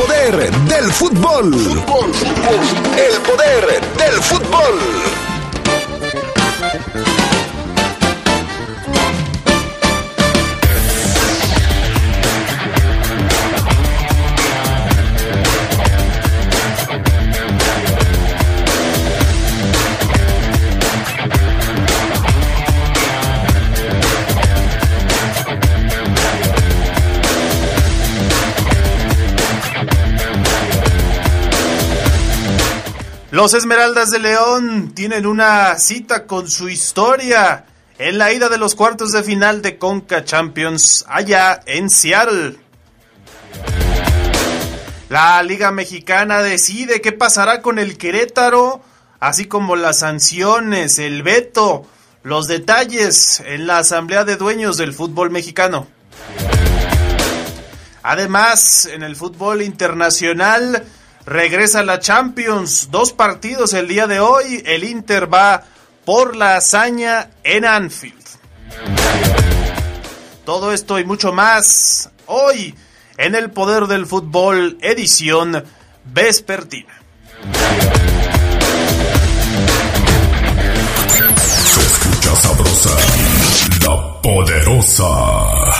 poder del fútbol. El poder del fútbol. Los Esmeraldas de León tienen una cita con su historia en la ida de los cuartos de final de Conca Champions allá en Seattle. La Liga Mexicana decide qué pasará con el Querétaro, así como las sanciones, el veto, los detalles en la Asamblea de Dueños del Fútbol Mexicano. Además, en el fútbol internacional, regresa la Champions. Dos partidos el día de hoy. El Inter va por la hazaña en Anfield. Todo esto y mucho más hoy en el Poder del Fútbol, edición vespertina. Se escucha sabrosa, la poderosa.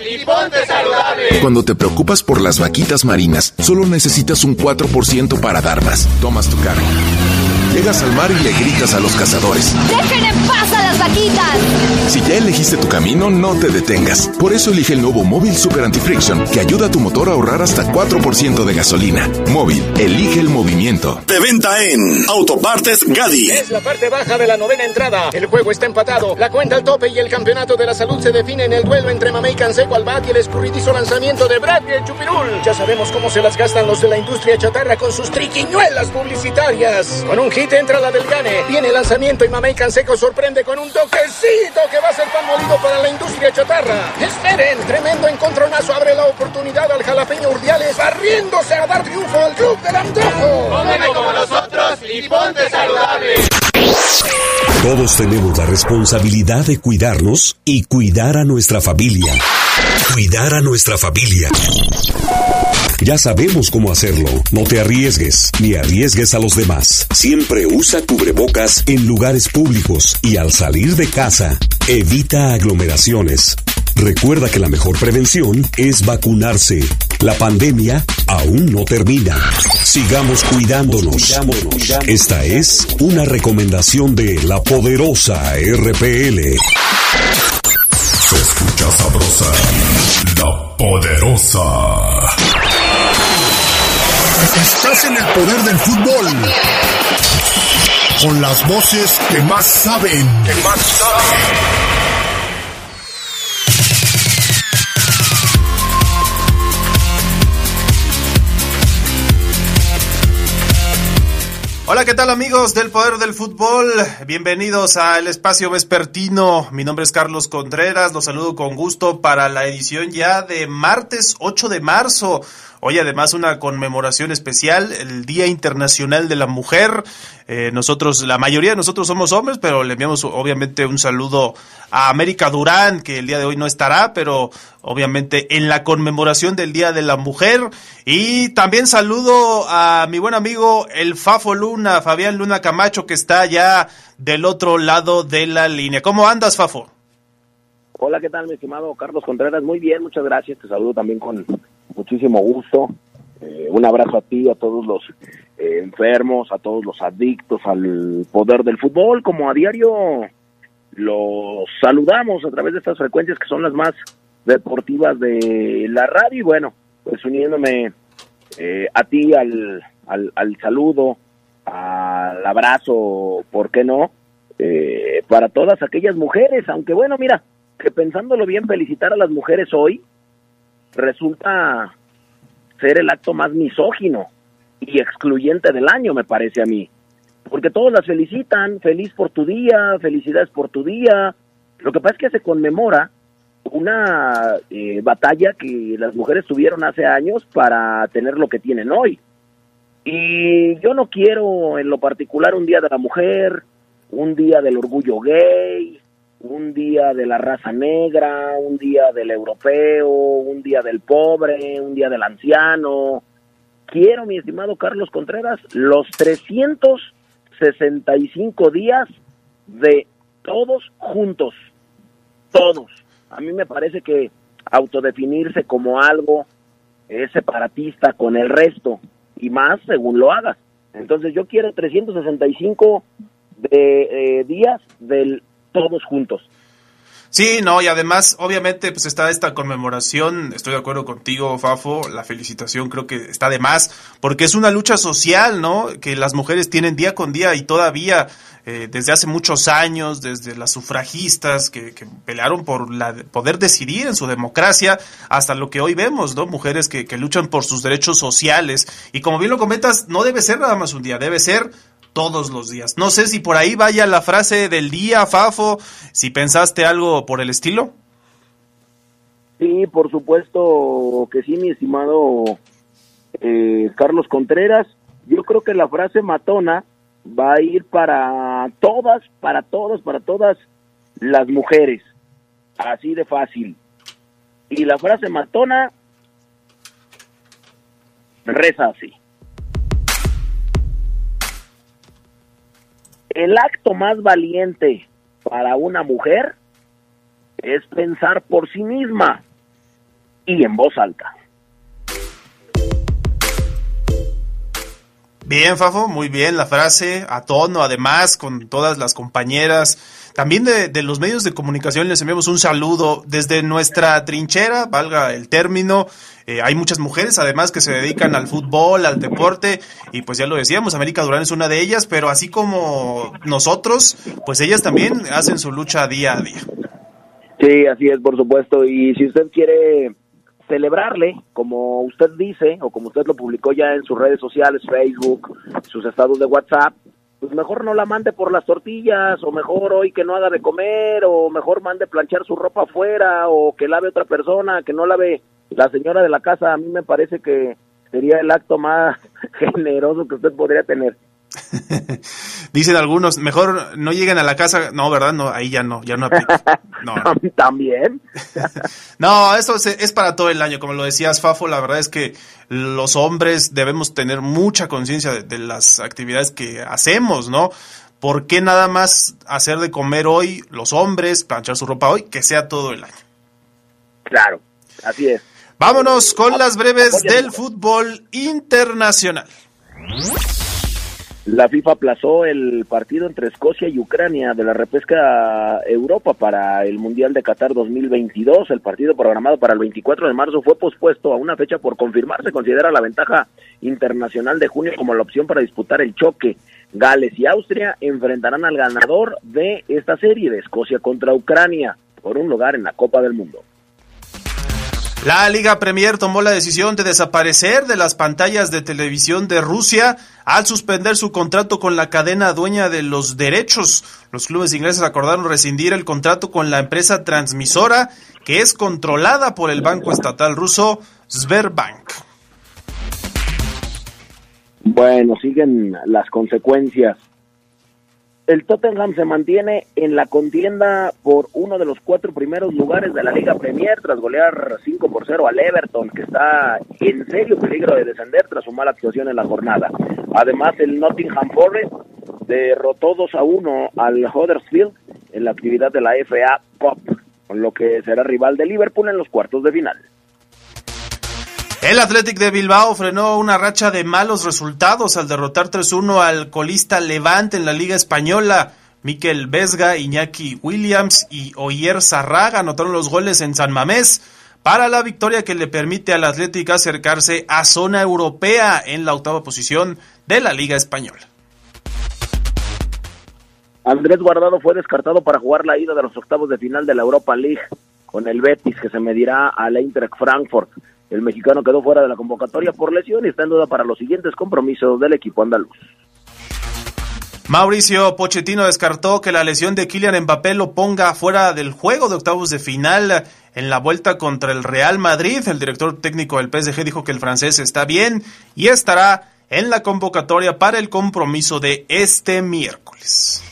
Y ponte saludable. Cuando te preocupas por las vaquitas marinas, solo necesitas un 4% para dar más. Tomas tu carga. Llegas al mar y le gritas a los cazadores. ¡Dejen en paz a las vaquitas! Si ya elegiste tu camino, no te detengas. Por eso elige el nuevo Móvil Super Anti-Friction, que ayuda a tu motor a ahorrar hasta 4% de gasolina. Móvil, elige el movimiento. De venta en Autopartes Gadi. Es la parte baja de la novena entrada. El juego está empatado. La cuenta al tope y el campeonato de la salud se define en el duelo entre Mamey Canseco al bat y el escurridizo lanzamiento de Bradley Chupirul. Ya sabemos cómo se las gastan los de la industria chatarra con sus triquiñuelas publicitarias. Con un hit entra la del Gane. Viene el lanzamiento y Mamey Canseco sorprende con un toquecito que va a ser pan molido para la industria chatarra. Esperen, tremendo encontronazo abre la oportunidad al jalapeño Urdiales barriéndose a dar triunfo al club del antojo. Come como nosotros y ponte saludable. Todos tenemos la responsabilidad de cuidarnos y cuidar a nuestra familia. Cuidar a nuestra familia. Ya sabemos cómo hacerlo. No te arriesgues, ni arriesgues a los demás. Siempre usa cubrebocas en lugares públicos y al salir de casa, evita aglomeraciones. Recuerda que la mejor prevención es vacunarse. La pandemia aún no termina. Sigamos cuidándonos. Esta es una recomendación de la poderosa RPL. Escucha sabrosa, la poderosa. Estás en el poder del fútbol. Con las voces que más saben. Que más saben. Hola, ¿qué tal amigos del Poder del Fútbol? Bienvenidos al espacio vespertino. Mi nombre es Carlos Contreras, los saludo con gusto para la edición ya de martes 8 de marzo. Hoy además una conmemoración especial, el Día Internacional de la Mujer. Eh, nosotros, la mayoría de nosotros somos hombres, pero le enviamos obviamente un saludo a América Durán, que el día de hoy no estará, pero obviamente en la conmemoración del Día de la Mujer. Y también saludo a mi buen amigo el Fafo Luna, Fabián Luna Camacho, que está ya del otro lado de la línea. ¿Cómo andas, Fafo? Hola, ¿qué tal, mi estimado Carlos Contreras? Muy bien, muchas gracias. Te saludo también con muchísimo gusto. Eh, un abrazo a ti, a todos los eh, enfermos, a todos los adictos al poder del fútbol. Como a diario los saludamos a través de estas frecuencias que son las más deportivas de la radio. Y bueno, pues uniéndome eh, a ti al, al, al, saludo, al abrazo, ¿por qué no? Eh, para todas aquellas mujeres, aunque bueno, mira, que pensándolo bien, felicitar a las mujeres hoy resulta ser el acto más misógino, y excluyente del año, me parece a mí. Porque todos las felicitan, feliz por tu día, felicidades por tu día. Lo que pasa es que se conmemora una eh, batalla que las mujeres tuvieron hace años para tener lo que tienen hoy. Y yo no quiero en lo particular un día de la mujer, un día del orgullo gay, un día de la raza negra, un día del europeo, un día del pobre, un día del anciano. Quiero, mi estimado Carlos Contreras, los 365 días de todos juntos, todos. A mí me parece que autodefinirse como algo es separatista con el resto y más según lo hagas. Entonces yo quiero 365 de, eh, días del todos juntos. Sí, no, y además, obviamente, pues está esta conmemoración, estoy de acuerdo contigo, Fafo, la felicitación creo que está de más, porque es una lucha social, ¿no? Que las mujeres tienen día con día y todavía eh, desde hace muchos años, desde las sufragistas que, que, pelearon por la, poder decidir en su democracia, hasta lo que hoy vemos, ¿no? Mujeres que, que luchan por sus derechos sociales. Y como bien lo comentas, no debe ser nada más un día, debe ser todos los días. No sé si por ahí vaya la frase del día, Fafo, si pensaste algo por el estilo. Sí, por supuesto que sí, mi estimado eh, Carlos Contreras. Yo creo que la frase matona va a ir para todas, para todas, para todas las mujeres. Así de fácil. Y la frase matona reza así. El acto más valiente para una mujer es pensar por sí misma y en voz alta. Bien, Fafo, muy bien la frase, a tono, además, con todas las compañeras. También de, los medios de comunicación les enviamos un saludo desde nuestra trinchera, valga el término. Eh, hay muchas mujeres, además, que se dedican al fútbol, al deporte, y pues ya lo decíamos, América Durán es una de ellas, pero así como nosotros, pues ellas también hacen su lucha día a día. Sí, así es, por supuesto. Y si usted quiere celebrarle, como usted dice, o como usted lo publicó ya en sus redes sociales, Facebook, sus estados de WhatsApp, pues mejor no la mande por las tortillas, o mejor hoy que no haga de comer, o mejor mande planchar su ropa afuera, o que lave otra persona, que no lave la señora de la casa. A mí me parece que sería el acto más generoso que usted podría tener. Dicen algunos, mejor no lleguen a la casa. No, ¿verdad? No, ahí ya no, ya no aplica. No, También. no, eso es, es, para todo el año. Como lo decías, Fafo, la verdad es que los hombres debemos tener mucha conciencia de, de, las actividades que hacemos, ¿no? ¿Por qué nada más hacer de comer hoy los hombres, planchar su ropa hoy, que sea todo el año? Claro, así es. Vámonos con las breves del fútbol internacional. La FIFA aplazó el partido entre Escocia y Ucrania de la repesca Europa para el Mundial de Qatar 2022. El partido programado para el 24 de marzo fue pospuesto a una fecha por confirmar. Se considera la ventaja internacional de junio como la opción para disputar el choque. Gales y Austria enfrentarán al ganador de esta serie de Escocia contra Ucrania por un lugar en la Copa del Mundo. La Liga Premier tomó la decisión de desaparecer de las pantallas de televisión de Rusia al suspender su contrato con la cadena dueña de los derechos. Los clubes ingleses acordaron rescindir el contrato con la empresa transmisora que es controlada por el banco estatal ruso Sberbank. Bueno, siguen las consecuencias el Tottenham se mantiene en la contienda por uno de los cuatro primeros lugares de la Liga Premier tras golear 5 por 0 al Everton, que está en serio peligro de descender tras su mala actuación en la jornada. Además, el Nottingham Forest derrotó 2 a 1 al Huddersfield en la actividad de la FA Cup, con lo que será rival de Liverpool en los cuartos de final. El Athletic de Bilbao frenó una racha de malos resultados al derrotar 3-1 al colista Levante en la Liga Española. Miquel Vesga, Iñaki Williams y Oyer Zarraga anotaron los goles en San Mamés para la victoria que le permite al Athletic acercarse a zona europea en la octava posición de la Liga Española. Andrés Guardado fue descartado para jugar la ida de los octavos de final de la Europa League con el Betis que se medirá al Eintracht Frankfurt. El mexicano quedó fuera de la convocatoria por lesión y está en duda para los siguientes compromisos del equipo andaluz. Mauricio Pochettino descartó que la lesión de Kylian Mbappé lo ponga fuera del juego de octavos de final en la vuelta contra el Real Madrid. El director técnico del PSG dijo que el francés está bien y estará en la convocatoria para el compromiso de este miércoles.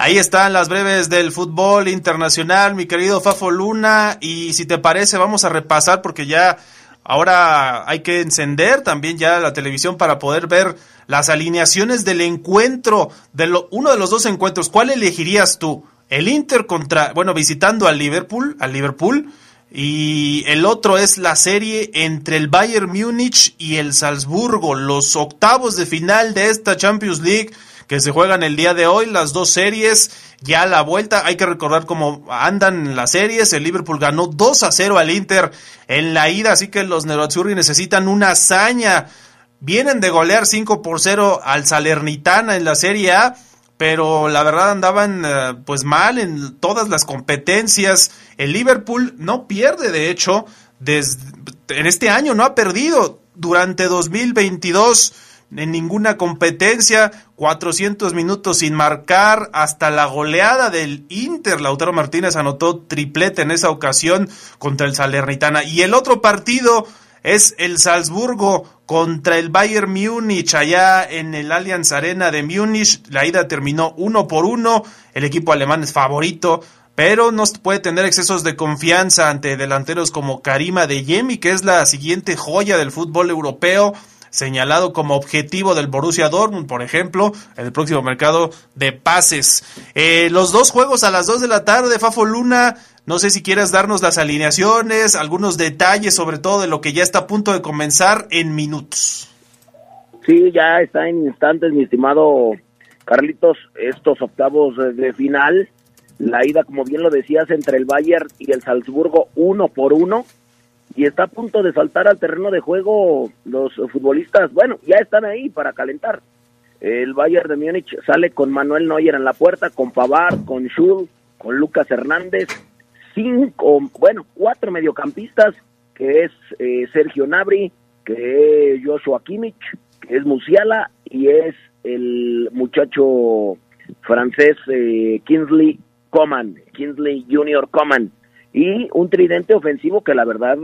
Ahí están las breves del fútbol internacional, mi querido Fafo Luna. Y si te parece, vamos a repasar porque ya ahora hay que encender también ya la televisión para poder ver las alineaciones del encuentro, de uno de los dos encuentros, ¿cuál elegirías tú? El Inter contra, bueno, visitando al Liverpool, al Liverpool, y el otro es la serie entre el Bayern Múnich y el Salzburgo, los octavos de final de esta Champions League que se juegan el día de hoy, las dos series, ya la vuelta, hay que recordar cómo andan las series, el Liverpool ganó 2 a 0 al Inter en la ida, así que los Nerazzurri necesitan una hazaña. Vienen de golear 5 por 0 al Salernitana en la Serie A, pero la verdad andaban eh, pues mal en todas las competencias. El Liverpool no pierde, de hecho, desde, en este año no ha perdido. Durante 2022 en ninguna competencia, 400 minutos sin marcar, hasta la goleada del Inter. Lautaro Martínez anotó triplete en esa ocasión contra el Salernitana. Y el otro partido es el Salzburgo contra el Bayern Múnich allá en el Allianz Arena de Múnich. La ida terminó uno por uno. El equipo alemán es favorito, pero no puede tener excesos de confianza ante delanteros como Karima de Yemi, que es la siguiente joya del fútbol europeo señalado como objetivo del Borussia Dortmund, por ejemplo, en el próximo mercado de pases. Eh, los dos juegos a las dos de la tarde, Fafo Luna, no sé si quieras darnos las alineaciones, algunos detalles sobre todo de lo que ya está a punto de comenzar en minutos. Sí, ya está en instantes, mi estimado Carlitos, estos octavos de final. La ida, como bien lo decías, entre el Bayern y el Salzburgo, uno por uno. Y está a punto de saltar al terreno de juego los futbolistas. Bueno, ya están ahí para calentar. El Bayern de Múnich sale con Manuel Neuer en la puerta, con Pavard, con Schul, con Lucas Hernández, cinco, bueno, cuatro mediocampistas, que es eh, Sergio Nabri, que es Joshua Kimmich, que es Musiala y es el muchacho francés eh, Kingsley Coman, Kingsley Junior Coman, y un tridente ofensivo que la verdad,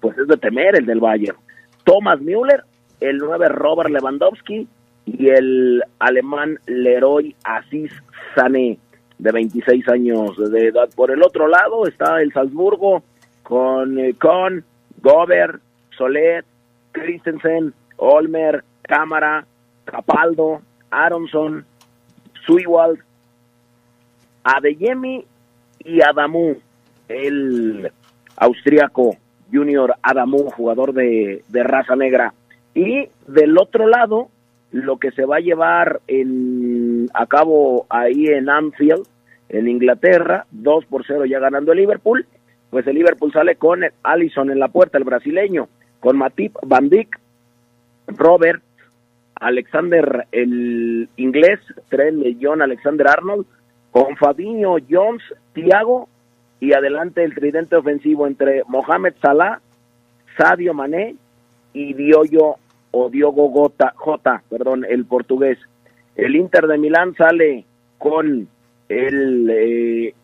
pues es de temer el del Bayern. Thomas Müller, el 9 Robert Lewandowski y el alemán Leroy Asís Sané de 26 años de edad. Por el otro lado está el Salzburgo con eh, Con, Gober, Solet, Christensen, Olmer, Cámara, Capaldo, Aronson, Suiwald, Adeyemi y Adamu, el austriaco junior Adamu, jugador de, de raza negra. Y del otro lado, lo que se va a llevar en, a cabo ahí en Anfield, en Inglaterra, 2 por 0 ya ganando el Liverpool, pues el Liverpool sale con Allison en la puerta, el brasileño, con Matip, Van Dijk, Robert, Alexander el inglés, Trent John Alexander Arnold, con Fabinho Jones, Thiago y adelante el tridente ofensivo entre Mohamed Salah, Sadio Mané y Diogo o Diogo Gota, J, perdón, el portugués. El Inter de Milán sale con el eh,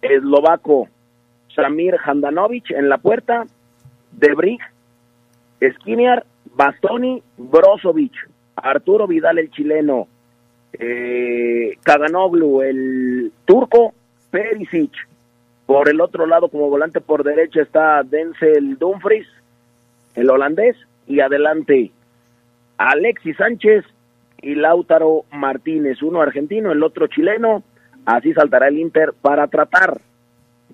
eslovaco Samir Handanovic en la puerta, Debrig, Skiniar, Bastoni, Brozovic, Arturo Vidal el chileno, eh, el turco, Perisic. Por el otro lado, como volante por derecha está Denzel Dumfries, el holandés, y adelante Alexis Sánchez y Lautaro Martínez, uno argentino, el otro chileno. Así saltará el Inter para tratar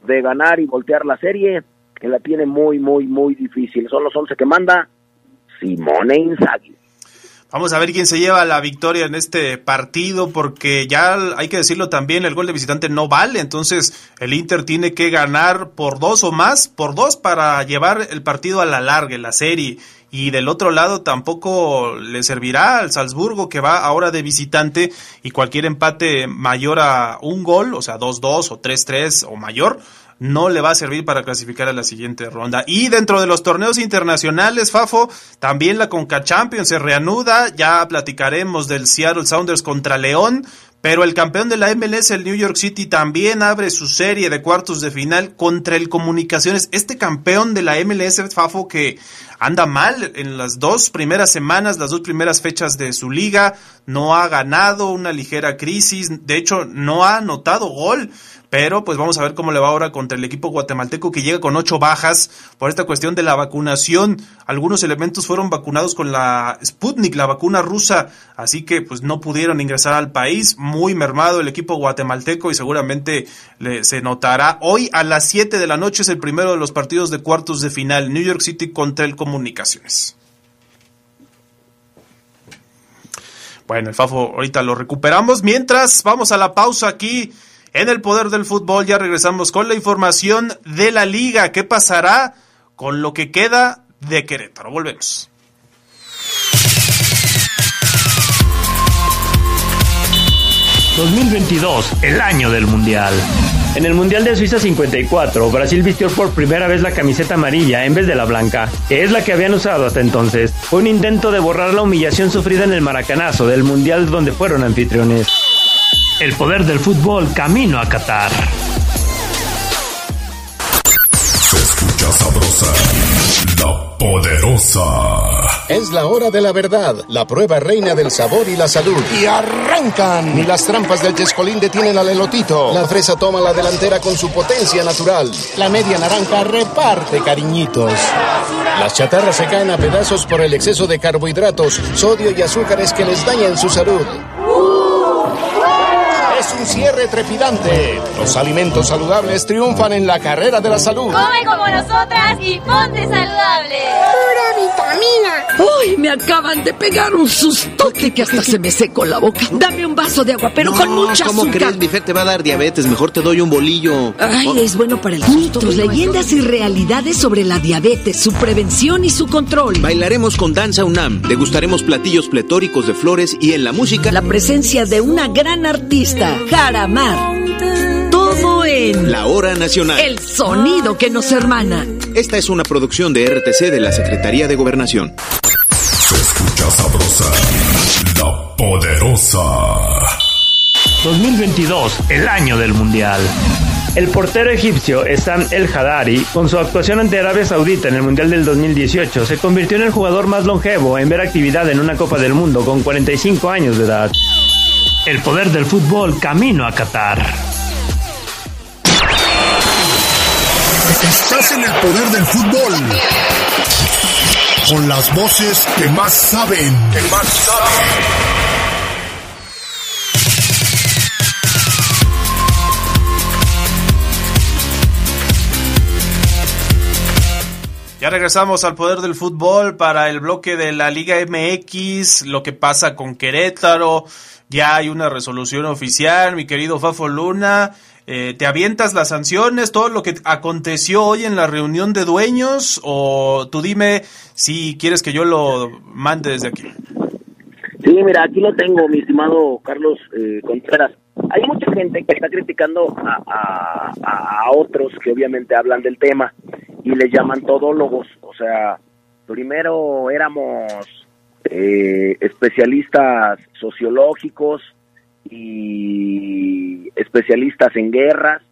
de ganar y voltear la serie, que la tiene muy, muy, muy difícil. Son los 11 que manda Simone Inzaghi. Vamos a ver quién se lleva la victoria en este partido, porque ya hay que decirlo también, el gol de visitante no vale, entonces el Inter tiene que ganar por dos o más, por dos para llevar el partido a la larga, la serie. Y del otro lado tampoco le servirá al Salzburgo que va ahora de visitante y cualquier empate mayor a un gol, o sea, 2-2 o 3-3 o mayor, no le va a servir para clasificar a la siguiente ronda. Y dentro de los torneos internacionales, Fafo, también la Conca Champions se reanuda, ya platicaremos del Seattle Sounders contra León, pero el campeón de la MLS, el New York City, también abre su serie de cuartos de final contra el Comunicaciones. Este campeón de la MLS, Fafo, que anda mal en las dos primeras semanas, las dos primeras fechas de su liga, no ha ganado, una ligera crisis, de hecho no ha anotado gol pero pues vamos a ver cómo le va ahora contra el equipo guatemalteco que llega con ocho bajas por esta cuestión de la vacunación. Algunos elementos fueron vacunados con la Sputnik, la vacuna rusa, así que pues no pudieron ingresar al país. Muy mermado el equipo guatemalteco y seguramente le, se notará. Hoy a las 7 de la noche es el primero de los partidos de cuartos de final, New York City contra el Comunicaciones. Bueno, el Fafo ahorita lo recuperamos. Mientras, vamos a la pausa aquí en el poder del fútbol ya regresamos con la información de la liga. ¿Qué pasará con lo que queda de Querétaro? Volvemos. ...2022, el año del Mundial. En el Mundial de Suiza 54, Brasil vistió por primera vez la camiseta amarilla en vez de la blanca, que es la que habían usado hasta entonces. Fue un intento de borrar la humillación sufrida en el maracanazo del Mundial donde fueron anfitriones. El poder del fútbol camino a Qatar. Se escucha sabrosa, la poderosa. Es la hora de la verdad, la prueba reina del sabor y la salud. Y arrancan. Ni las trampas del chescolín detienen al elotito. La fresa toma la delantera con su potencia natural. La media naranja reparte cariñitos. Las chatarras se caen a pedazos por el exceso de carbohidratos, sodio y azúcares que les dañan su salud es un cierre trepidante. Los alimentos saludables triunfan en la carrera de la salud. Come como nosotras y ponte saludable. Pura vitamina. Uy, me acaban de pegar un sustote que hasta se me secó la boca. Dame un vaso de agua, pero con mucha ¿cómo azúcar. crees? Mi Fer te va a dar diabetes. Mejor te doy un bolillo. Ay, es bueno para el susto. Mitos, leyendas y realidades sobre la diabetes, su prevención y su control. Bailaremos con Danza UNAM, degustaremos platillos pletóricos de flores y en la música... La presencia de una gran artista, Jaramar. Todo en... La Hora Nacional. El sonido que nos hermana. Esta es una producción de RTC de la Secretaría de Gobernación. Se escucha sabrosa, la poderosa. 2022, el año del Mundial. El portero egipcio Essam El Hadari, con su actuación ante Arabia Saudita en el Mundial del 2018, se convirtió en el jugador más longevo en ver actividad en una Copa del Mundo con 45 años de edad. El poder del fútbol camino a Qatar. Estás en el poder del fútbol. Con las voces que más saben. Que más saben. Ya regresamos al poder del fútbol para el bloque de la Liga MX, lo que pasa con Querétaro. Ya hay una resolución oficial, mi querido Fafo Luna. Eh, ¿Te avientas las sanciones, todo lo que aconteció hoy en la reunión de dueños? O tú dime si quieres que yo lo mande desde aquí. Sí, mira, aquí lo tengo, mi estimado Carlos eh, Contreras. Hay mucha gente que está criticando a, a, a, otros que obviamente hablan del tema y les llaman todólogos. O sea, primero éramos eh, especialistas sociológicos y especialistas en guerras.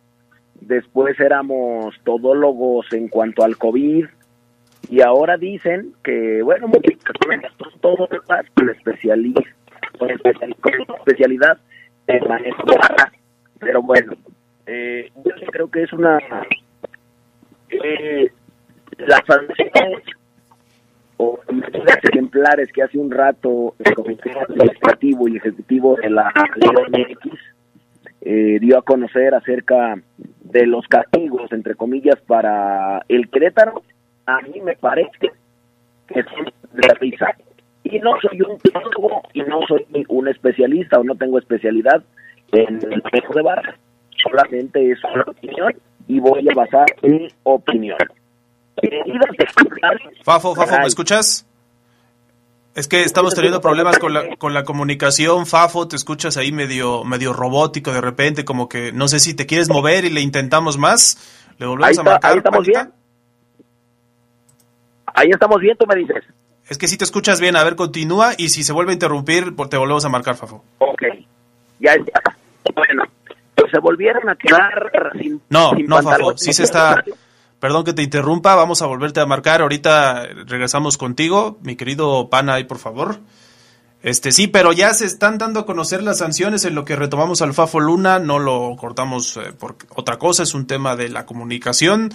Después éramos todólogos en cuanto al COVID. Y ahora dicen que, bueno, todos con especialidad, con especialidad en manejo. Pero bueno, eh, yo creo que es una... Eh, las sanciones o ejemplares que hace un rato el Comité Administrativo y Ejecutivo de la MX eh, dio a conocer acerca de los castigos, entre comillas, para el Querétaro, a mí me parece que son de risa. Y no soy un psicólogo y no soy un especialista o no tengo especialidad en el manejo de barras. Solamente es una opinión y voy a basar mi opinión. Fafo, Fafo, ¿me escuchas? Es que estamos teniendo problemas con la, con la comunicación, Fafo, te escuchas ahí medio, medio robótico de repente, como que no sé si te quieres mover y le intentamos más. ¿Le volvemos a marcar? Ahí estamos bien. Ahí estamos bien, tú me dices. Es que si te escuchas bien, a ver, continúa y si se vuelve a interrumpir, te volvemos a marcar, Fafo. Ok, ya está. Bueno, pues se volvieron a quedar sin No, no, Fafo, sí se está... Perdón que te interrumpa, vamos a volverte a marcar. Ahorita regresamos contigo, mi querido Pana, ahí por favor. Este sí, pero ya se están dando a conocer las sanciones en lo que retomamos al Fafo Luna, no lo cortamos eh, por otra cosa, es un tema de la comunicación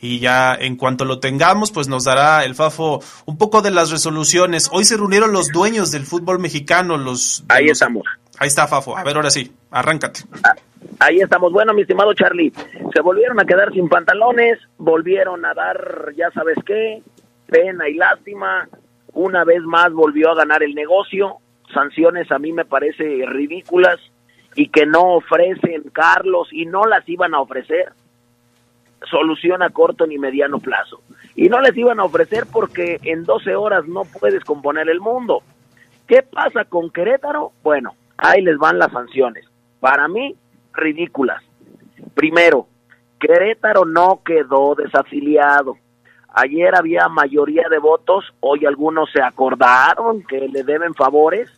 y ya en cuanto lo tengamos, pues nos dará el Fafo un poco de las resoluciones. Hoy se reunieron los dueños del fútbol mexicano, los... Ahí estamos. Ahí está Fafo, a ver ahora sí, arráncate. Ah, ahí estamos. Bueno, mi estimado Charlie, se volvieron a quedar sin pantalones, volvieron a dar, ya sabes qué, pena y lástima, una vez más volvió a ganar el negocio, sanciones a mí me parece ridículas y que no ofrecen Carlos y no las iban a ofrecer solución a corto ni mediano plazo. Y no les iban a ofrecer porque en 12 horas no puedes componer el mundo. ¿Qué pasa con Querétaro? Bueno, ahí les van las sanciones. Para mí, ridículas. Primero, Querétaro no quedó desafiliado. Ayer había mayoría de votos, hoy algunos se acordaron que le deben favores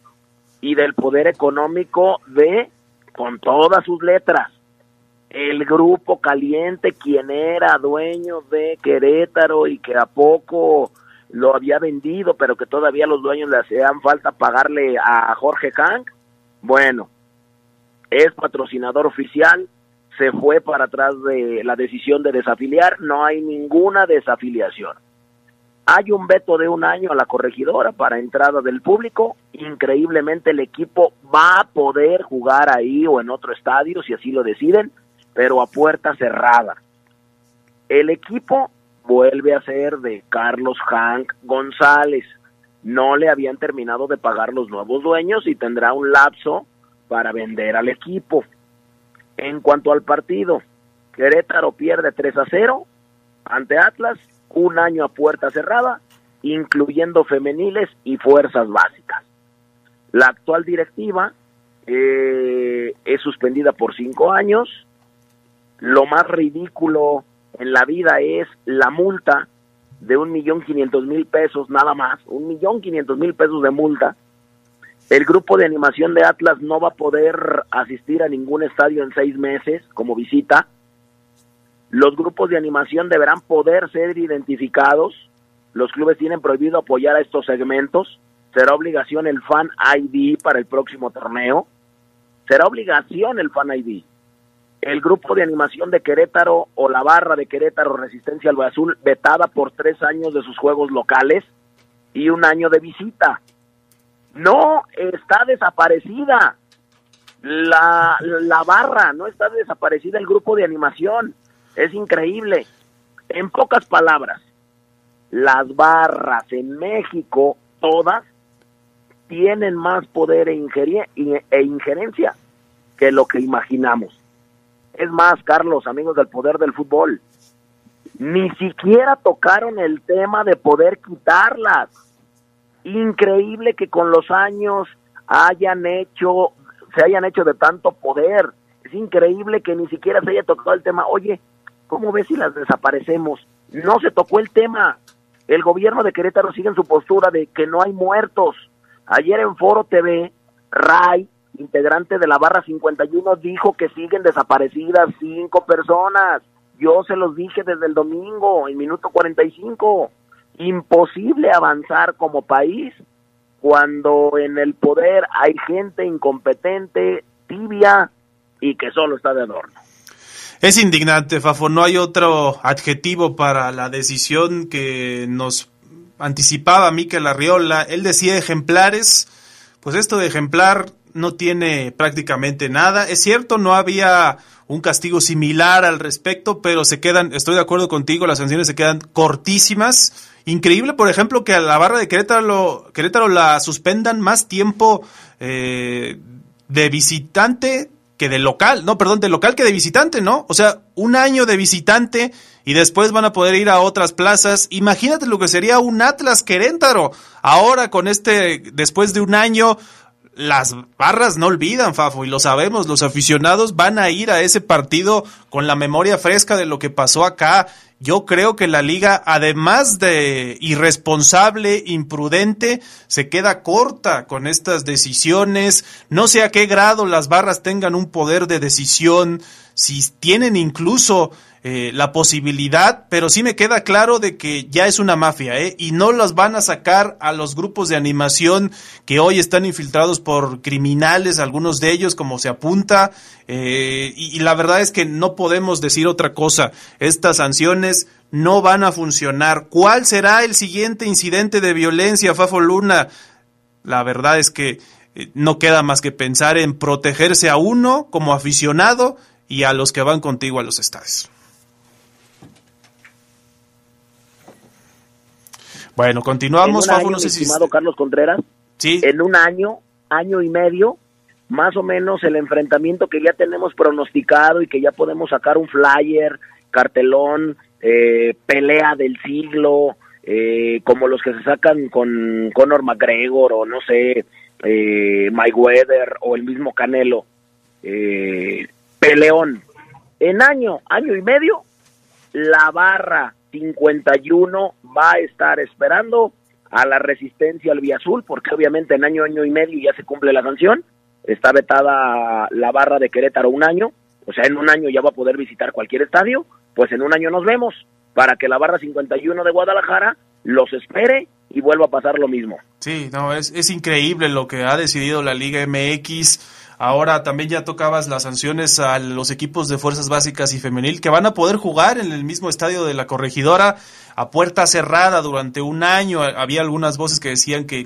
y del poder económico de, con todas sus letras, el grupo caliente, quien era dueño de Querétaro y que a poco lo había vendido, pero que todavía los dueños le hacían falta pagarle a Jorge Hank, bueno, es patrocinador oficial, se fue para atrás de la decisión de desafiliar, no hay ninguna desafiliación. Hay un veto de un año a la corregidora para entrada del público. Increíblemente el equipo va a poder jugar ahí o en otro estadio si así lo deciden, pero a puerta cerrada. El equipo vuelve a ser de Carlos Hank González. No le habían terminado de pagar los nuevos dueños y tendrá un lapso para vender al equipo. En cuanto al partido, Querétaro pierde 3 a 0 ante Atlas, un año a puerta cerrada, incluyendo femeniles y fuerzas básicas. La actual directiva eh, es suspendida por cinco años. Lo más ridículo en la vida es la multa de un millón quinientos mil pesos nada más, un millón quinientos mil pesos de multa el grupo de animación de Atlas no va a poder asistir a ningún estadio en seis meses como visita. Los grupos de animación deberán poder ser identificados. Los clubes tienen prohibido apoyar a estos segmentos. Será obligación el Fan ID para el próximo torneo. Será obligación el Fan ID. El grupo de animación de Querétaro o la barra de Querétaro Resistencia al Azul vetada por tres años de sus juegos locales y un año de visita no está desaparecida la, la barra, no está desaparecida el grupo de animación. Es increíble. En pocas palabras, las barras en México, todas, tienen más poder e, e injerencia que lo que imaginamos. Es más, Carlos, amigos del poder del fútbol, ni siquiera tocaron el tema de poder quitarlas increíble que con los años hayan hecho, se hayan hecho de tanto poder. Es increíble que ni siquiera se haya tocado el tema. Oye, ¿cómo ves si las desaparecemos? No se tocó el tema. El gobierno de Querétaro sigue en su postura de que no hay muertos. Ayer en Foro TV, Ray, integrante de la barra 51, dijo que siguen desaparecidas cinco personas. Yo se los dije desde el domingo, en minuto 45 imposible avanzar como país cuando en el poder hay gente incompetente, tibia y que solo está de adorno. Es indignante, Fafo, no hay otro adjetivo para la decisión que nos anticipaba Miquel Arriola. Él decía ejemplares, pues esto de ejemplar no tiene prácticamente nada. Es cierto, no había un castigo similar al respecto, pero se quedan, estoy de acuerdo contigo, las sanciones se quedan cortísimas Increíble, por ejemplo, que a la barra de Querétaro, Querétaro la suspendan más tiempo eh, de visitante que de local, no, perdón, de local que de visitante, ¿no? O sea, un año de visitante y después van a poder ir a otras plazas. Imagínate lo que sería un Atlas Querétaro. Ahora con este, después de un año, las barras no olvidan, Fafo, y lo sabemos, los aficionados van a ir a ese partido con la memoria fresca de lo que pasó acá. Yo creo que la liga, además de irresponsable, imprudente, se queda corta con estas decisiones. No sé a qué grado las barras tengan un poder de decisión, si tienen incluso eh, la posibilidad, pero sí me queda claro de que ya es una mafia, ¿eh? Y no las van a sacar a los grupos de animación que hoy están infiltrados por criminales, algunos de ellos, como se apunta, eh, y, la verdad es que no podemos decir otra cosa. Estas sanciones no van a funcionar. ¿Cuál será el siguiente incidente de violencia, Fafo Luna? La verdad es que eh, no queda más que pensar en protegerse a uno como aficionado y a los que van contigo a los estadios. Bueno, continuamos, Fafo, no sé si... Estimado Carlos Contreras, sí. en un año, año y medio, más o menos el enfrentamiento que ya tenemos pronosticado y que ya podemos sacar un flyer, cartelón, eh, pelea del siglo, eh, como los que se sacan con Conor McGregor o no sé, eh, Weather o el mismo Canelo, eh, peleón. En año, año y medio, la barra 51 va a estar esperando a la resistencia al Azul, porque obviamente en año, año y medio ya se cumple la sanción, está vetada la barra de Querétaro un año, o sea, en un año ya va a poder visitar cualquier estadio, pues en un año nos vemos, para que la barra 51 de Guadalajara los espere y vuelva a pasar lo mismo. Sí, no, es, es increíble lo que ha decidido la Liga MX Ahora también ya tocabas las sanciones a los equipos de fuerzas básicas y femenil que van a poder jugar en el mismo estadio de la corregidora a puerta cerrada durante un año. Había algunas voces que decían que,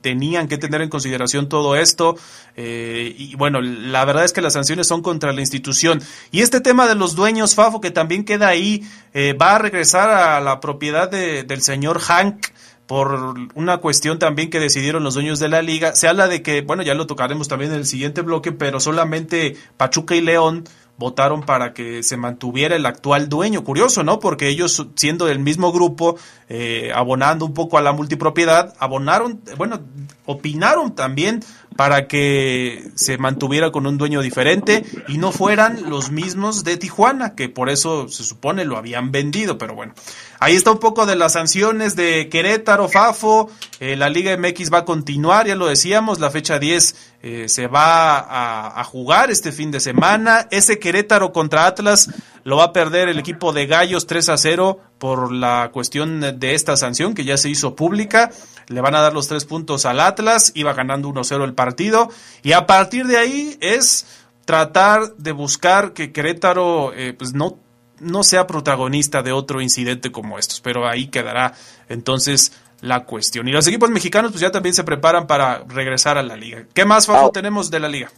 tenían que tener en consideración todo esto. Eh, y bueno, la verdad es que las sanciones son contra la institución. Y este tema de los dueños, Fafo, que también queda ahí, eh, va a regresar a la propiedad del señor Hank por una cuestión también que decidieron los dueños de la liga. Se habla de que, bueno, ya lo tocaremos también en el siguiente bloque, pero solamente Pachuca y León votaron para que se mantuviera el actual dueño. Curioso, ¿no? Porque ellos, siendo del mismo grupo, eh, abonando un poco a la multipropiedad, abonaron, bueno, opinaron también para que se mantuviera con un dueño diferente y no fueran los mismos de Tijuana, que por eso se supone lo habían vendido, pero bueno. Ahí está un poco de las sanciones de Querétaro, Fafo, eh, la Liga MX va a continuar, ya lo decíamos, la fecha 10 eh, se va a, jugar este fin de semana, ese Querétaro contra Atlas lo va a perder el equipo de Gallos 3 a 0 por la cuestión de esta sanción que ya se hizo pública. Le van a dar los tres puntos al Atlas, iba ganando 1-0 el partido. Y a partir de ahí es tratar de buscar que Querétaro eh, pues no, no sea protagonista de otro incidente como estos. Pero ahí quedará entonces la cuestión. Y los equipos mexicanos pues ya también se preparan para regresar a la liga. ¿Qué más, Fafo, ah. tenemos de la liga?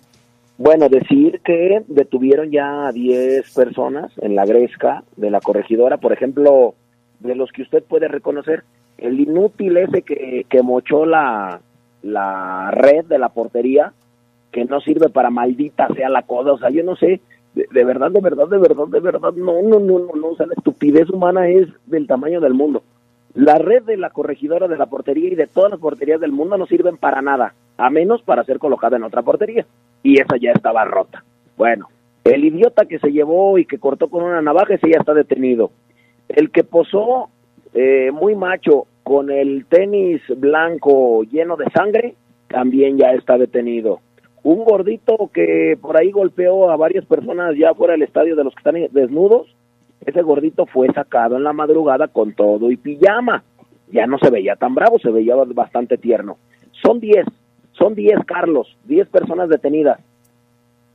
Bueno, decir que detuvieron ya a 10 personas en la gresca de la corregidora, por ejemplo, de los que usted puede reconocer, el inútil ese que, que mochó la, la red de la portería, que no sirve para maldita sea la cosa, o sea, yo no sé, de, verdad, de verdad, de verdad, de verdad, no, no, no, no, no, o sea, la estupidez humana es del tamaño del mundo. La red de la corregidora de la portería y de todas las porterías del mundo no sirven para nada, a menos para ser colocada en otra portería y esa ya estaba rota. Bueno, el idiota que se llevó y que cortó con una navaja, ese ya está detenido. El que posó eh, muy macho con el tenis blanco lleno de sangre, también ya está detenido. Un gordito que por ahí golpeó a varias personas ya fuera del estadio de los que están desnudos, ese gordito fue sacado en la madrugada con todo y pijama. Ya no se veía tan bravo, se veía bastante tierno. Son diez son 10, Carlos, 10 personas detenidas.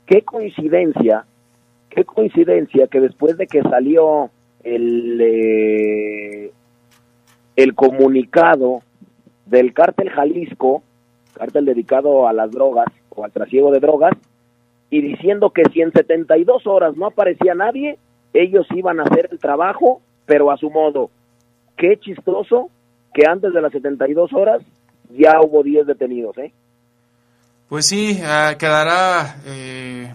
Qué coincidencia, qué coincidencia que después de que salió el, eh, el comunicado del cártel Jalisco, cártel dedicado a las drogas o al trasiego de drogas, y diciendo que si en 72 horas no aparecía nadie, ellos iban a hacer el trabajo, pero a su modo. Qué chistoso que antes de las 72 horas ya hubo 10 detenidos, ¿eh? Pues sí, ah, quedará, eh,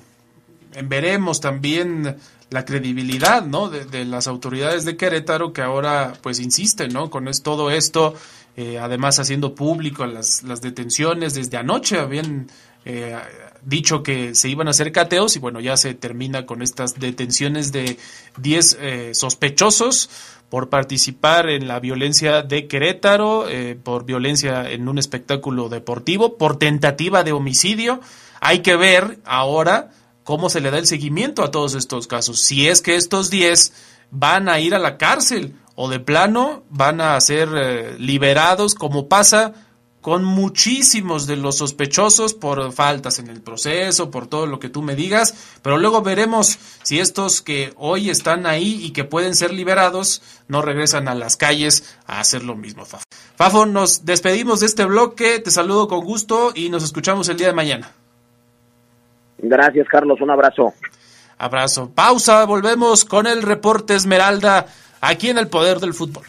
veremos también la credibilidad, ¿no? De, las autoridades de Querétaro que ahora, pues, insisten, ¿no? Con es, todo esto, eh, además haciendo público las, las detenciones desde anoche, habían eh, dicho que se iban a hacer cateos y bueno, ya se termina con estas detenciones de 10 eh, sospechosos por participar en la violencia de Querétaro, eh, por violencia en un espectáculo deportivo, por tentativa de homicidio. Hay que ver ahora cómo se le da el seguimiento a todos estos casos. Si es que estos 10 van a ir a la cárcel o de plano van a ser eh, liberados como pasa con muchísimos de los sospechosos por faltas en el proceso, por todo lo que tú me digas, pero luego veremos si estos que hoy están ahí y que pueden ser liberados no regresan a las calles a hacer lo mismo, Fafo. Fafo, nos despedimos de este bloque, te saludo con gusto y nos escuchamos el día de mañana. Gracias, Carlos, un abrazo. Abrazo. Pausa, volvemos con el reporte Esmeralda aquí en el Poder del Fútbol.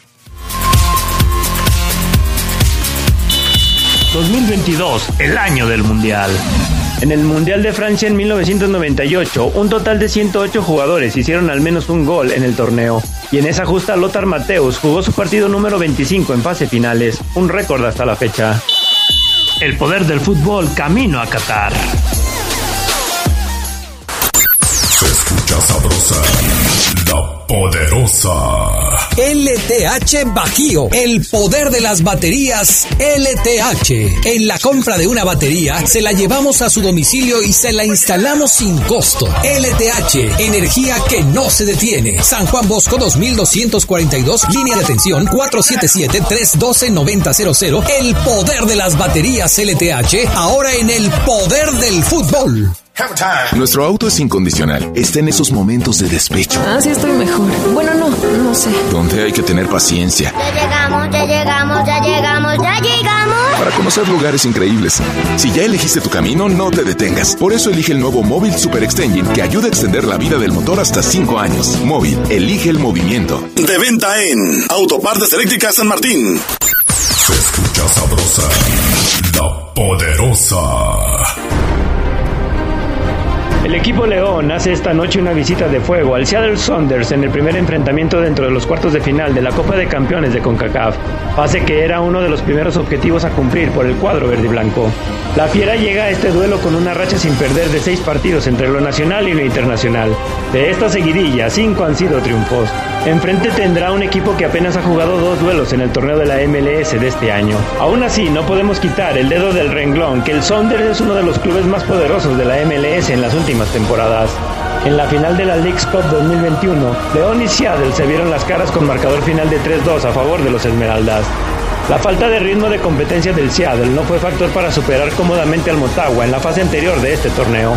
2022, el año del Mundial. En el Mundial de Francia en 1998, un total de 108 jugadores hicieron al menos un gol en el torneo. Y en esa justa Lothar Mateus jugó su partido número 25 en fase finales, un récord hasta la fecha. El poder del fútbol camino a Qatar. Se escucha sabrosa, la poderosa. LTH Bajío, el poder de las baterías LTH. En la compra de una batería, se la llevamos a su domicilio y se la instalamos sin costo. LTH, energía que no se detiene. San Juan Bosco 2242, línea de atención 477-312-9000. El poder de las baterías LTH, ahora en el poder del fútbol. Nuestro auto es incondicional. Está en esos momentos de despecho. Ah, sí, estoy mejor. Bueno, no, no sé. Donde hay que tener paciencia. Ya llegamos, ya llegamos, ya llegamos, ya llegamos. Para conocer lugares increíbles. Si ya elegiste tu camino, no te detengas. Por eso elige el nuevo Móvil Super Extension que ayuda a extender la vida del motor hasta 5 años. Móvil, elige el movimiento. De venta en Autopartes Eléctricas San Martín. Se escucha sabrosa, la poderosa. El equipo León hace esta noche una visita de fuego al Seattle Saunders en el primer enfrentamiento dentro de los cuartos de final de la Copa de Campeones de CONCACAF, fase que era uno de los primeros objetivos a cumplir por el cuadro verde y blanco. La Fiera llega a este duelo con una racha sin perder de seis partidos entre lo nacional y lo internacional. De esta seguidilla, cinco han sido triunfos. Enfrente tendrá un equipo que apenas ha jugado dos duelos en el torneo de la MLS de este año. Aún así, no podemos quitar el dedo del renglón que el Saunders es uno de los clubes más poderosos de la MLS en las últimas temporadas. En la final de la League's Cup 2021, León y Seattle se vieron las caras con marcador final de 3-2 a favor de los Esmeraldas. La falta de ritmo de competencia del Seattle no fue factor para superar cómodamente al Motagua en la fase anterior de este torneo.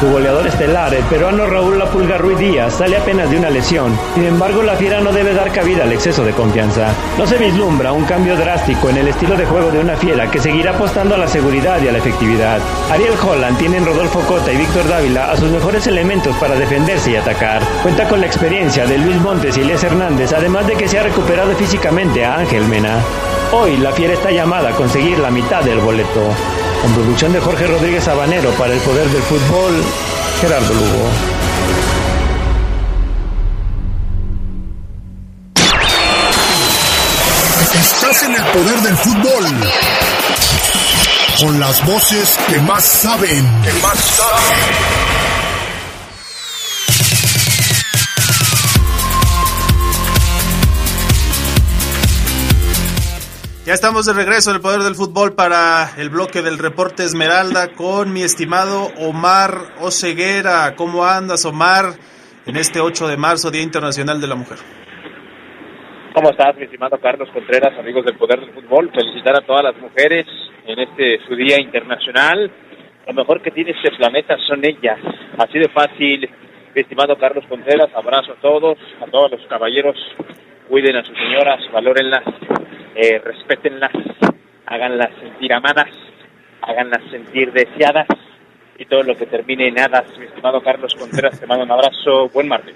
Su goleador estelar, el peruano Raúl La Pulga Ruiz Díaz, sale apenas de una lesión. Sin embargo, la fiera no debe dar cabida al exceso de confianza. No se vislumbra un cambio drástico en el estilo de juego de una fiera que seguirá apostando a la seguridad y a la efectividad. Ariel Holland tiene en Rodolfo Cota y Víctor Dávila a sus mejores elementos para defenderse y atacar. Cuenta con la experiencia de Luis Montes y Elias Hernández, además de que se ha recuperado físicamente a Ángel Mena. Hoy la fiera está llamada a conseguir la mitad del boleto. Con producción de Jorge Rodríguez Habanero para el Poder del Fútbol, Gerardo Lugo. Estás en el Poder del Fútbol. Con las voces que más saben. Que más saben. Ya estamos de regreso en el Poder del Fútbol para el bloque del reporte Esmeralda con mi estimado Omar Oceguera. ¿Cómo andas, Omar, en este 8 de marzo, Día Internacional de la Mujer? ¿Cómo estás, mi estimado Carlos Contreras, amigos del Poder del Fútbol? Felicitar a todas las mujeres en este su Día Internacional. Lo mejor que tiene este planeta son ellas. Así de fácil, mi estimado Carlos Contreras. Abrazo a todos, a todos los caballeros. Cuiden a sus señoras, valórenlas eh, respétenlas, háganlas sentir amadas, háganlas sentir deseadas y todo lo que termine en hadas. Mi estimado Carlos Contreras, te mando un abrazo, buen martes.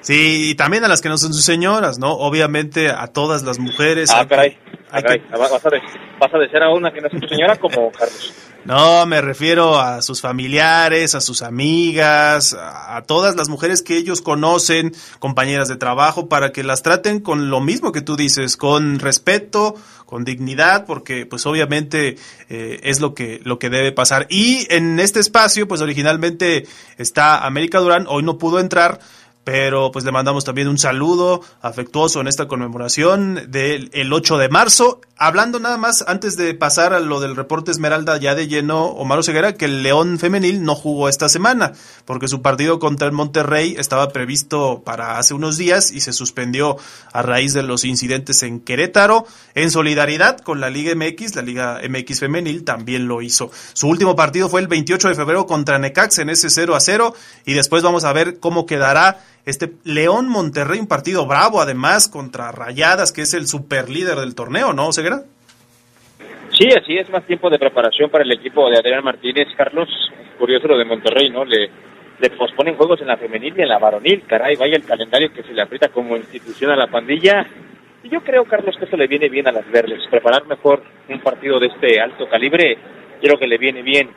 Sí, y también a las que no son sus señoras, ¿no? Obviamente a todas las mujeres. Ah, caray. Ah, ¿Vas, a ¿Vas a desear a una que no es tu señora como Carlos? No, me refiero a sus familiares, a sus amigas, a todas las mujeres que ellos conocen, compañeras de trabajo, para que las traten con lo mismo que tú dices, con respeto, con dignidad, porque pues obviamente eh, es lo que, lo que debe pasar. Y en este espacio, pues originalmente está América Durán, hoy no pudo entrar, pero pues le mandamos también un saludo afectuoso en esta conmemoración del el 8 de marzo. Hablando nada más, antes de pasar a lo del reporte Esmeralda ya de lleno, Omar Ceguera, que el León Femenil no jugó esta semana, porque su partido contra el Monterrey estaba previsto para hace unos días y se suspendió a raíz de los incidentes en Querétaro. En solidaridad con la Liga MX, la Liga MX Femenil también lo hizo. Su último partido fue el 28 de febrero contra Necax en ese 0 a 0 y después vamos a ver cómo quedará este León Monterrey, un partido bravo además contra Rayadas, que es el super líder del torneo, ¿no, Segura? Sí, así es, más tiempo de preparación para el equipo de Adrián Martínez. Carlos, curioso lo de Monterrey, ¿no? Le, le posponen juegos en la femenil y en la varonil. Caray, vaya el calendario que se le aprieta como institución a la pandilla. Y yo creo, Carlos, que eso le viene bien a las verdes. Preparar mejor un partido de este alto calibre, creo que le viene bien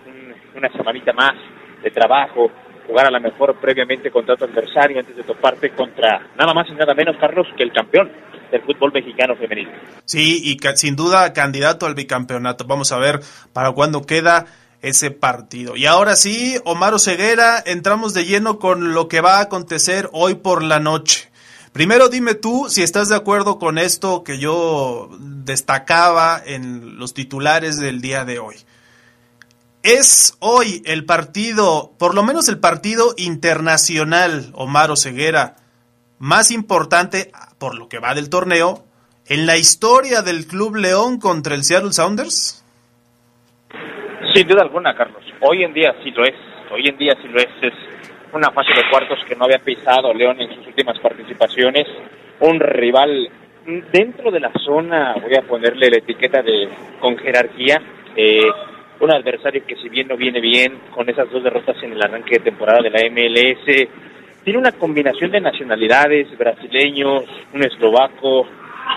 una semanita más de trabajo, jugar a la mejor previamente contra tu adversario antes de toparte contra nada más y nada menos, Carlos, que el campeón del fútbol mexicano femenino. Sí, y sin duda candidato al bicampeonato. Vamos a ver para cuándo queda ese partido. Y ahora sí, Omar Ceguera, entramos de lleno con lo que va a acontecer hoy por la noche. Primero dime tú si estás de acuerdo con esto que yo destacaba en los titulares del día de hoy. Es hoy el partido, por lo menos el partido internacional, Omar Ceguera, más importante, por lo que va del torneo, en la historia del Club León contra el Seattle Sounders? Sin duda alguna, Carlos. Hoy en día sí lo es. Hoy en día sí lo es. Es una fase de cuartos que no había pisado León en sus últimas participaciones. Un rival dentro de la zona, voy a ponerle la etiqueta de con jerarquía. Eh, un adversario que si bien no viene bien con esas dos derrotas en el arranque de temporada de la MLS, tiene una combinación de nacionalidades, brasileños, un eslovaco,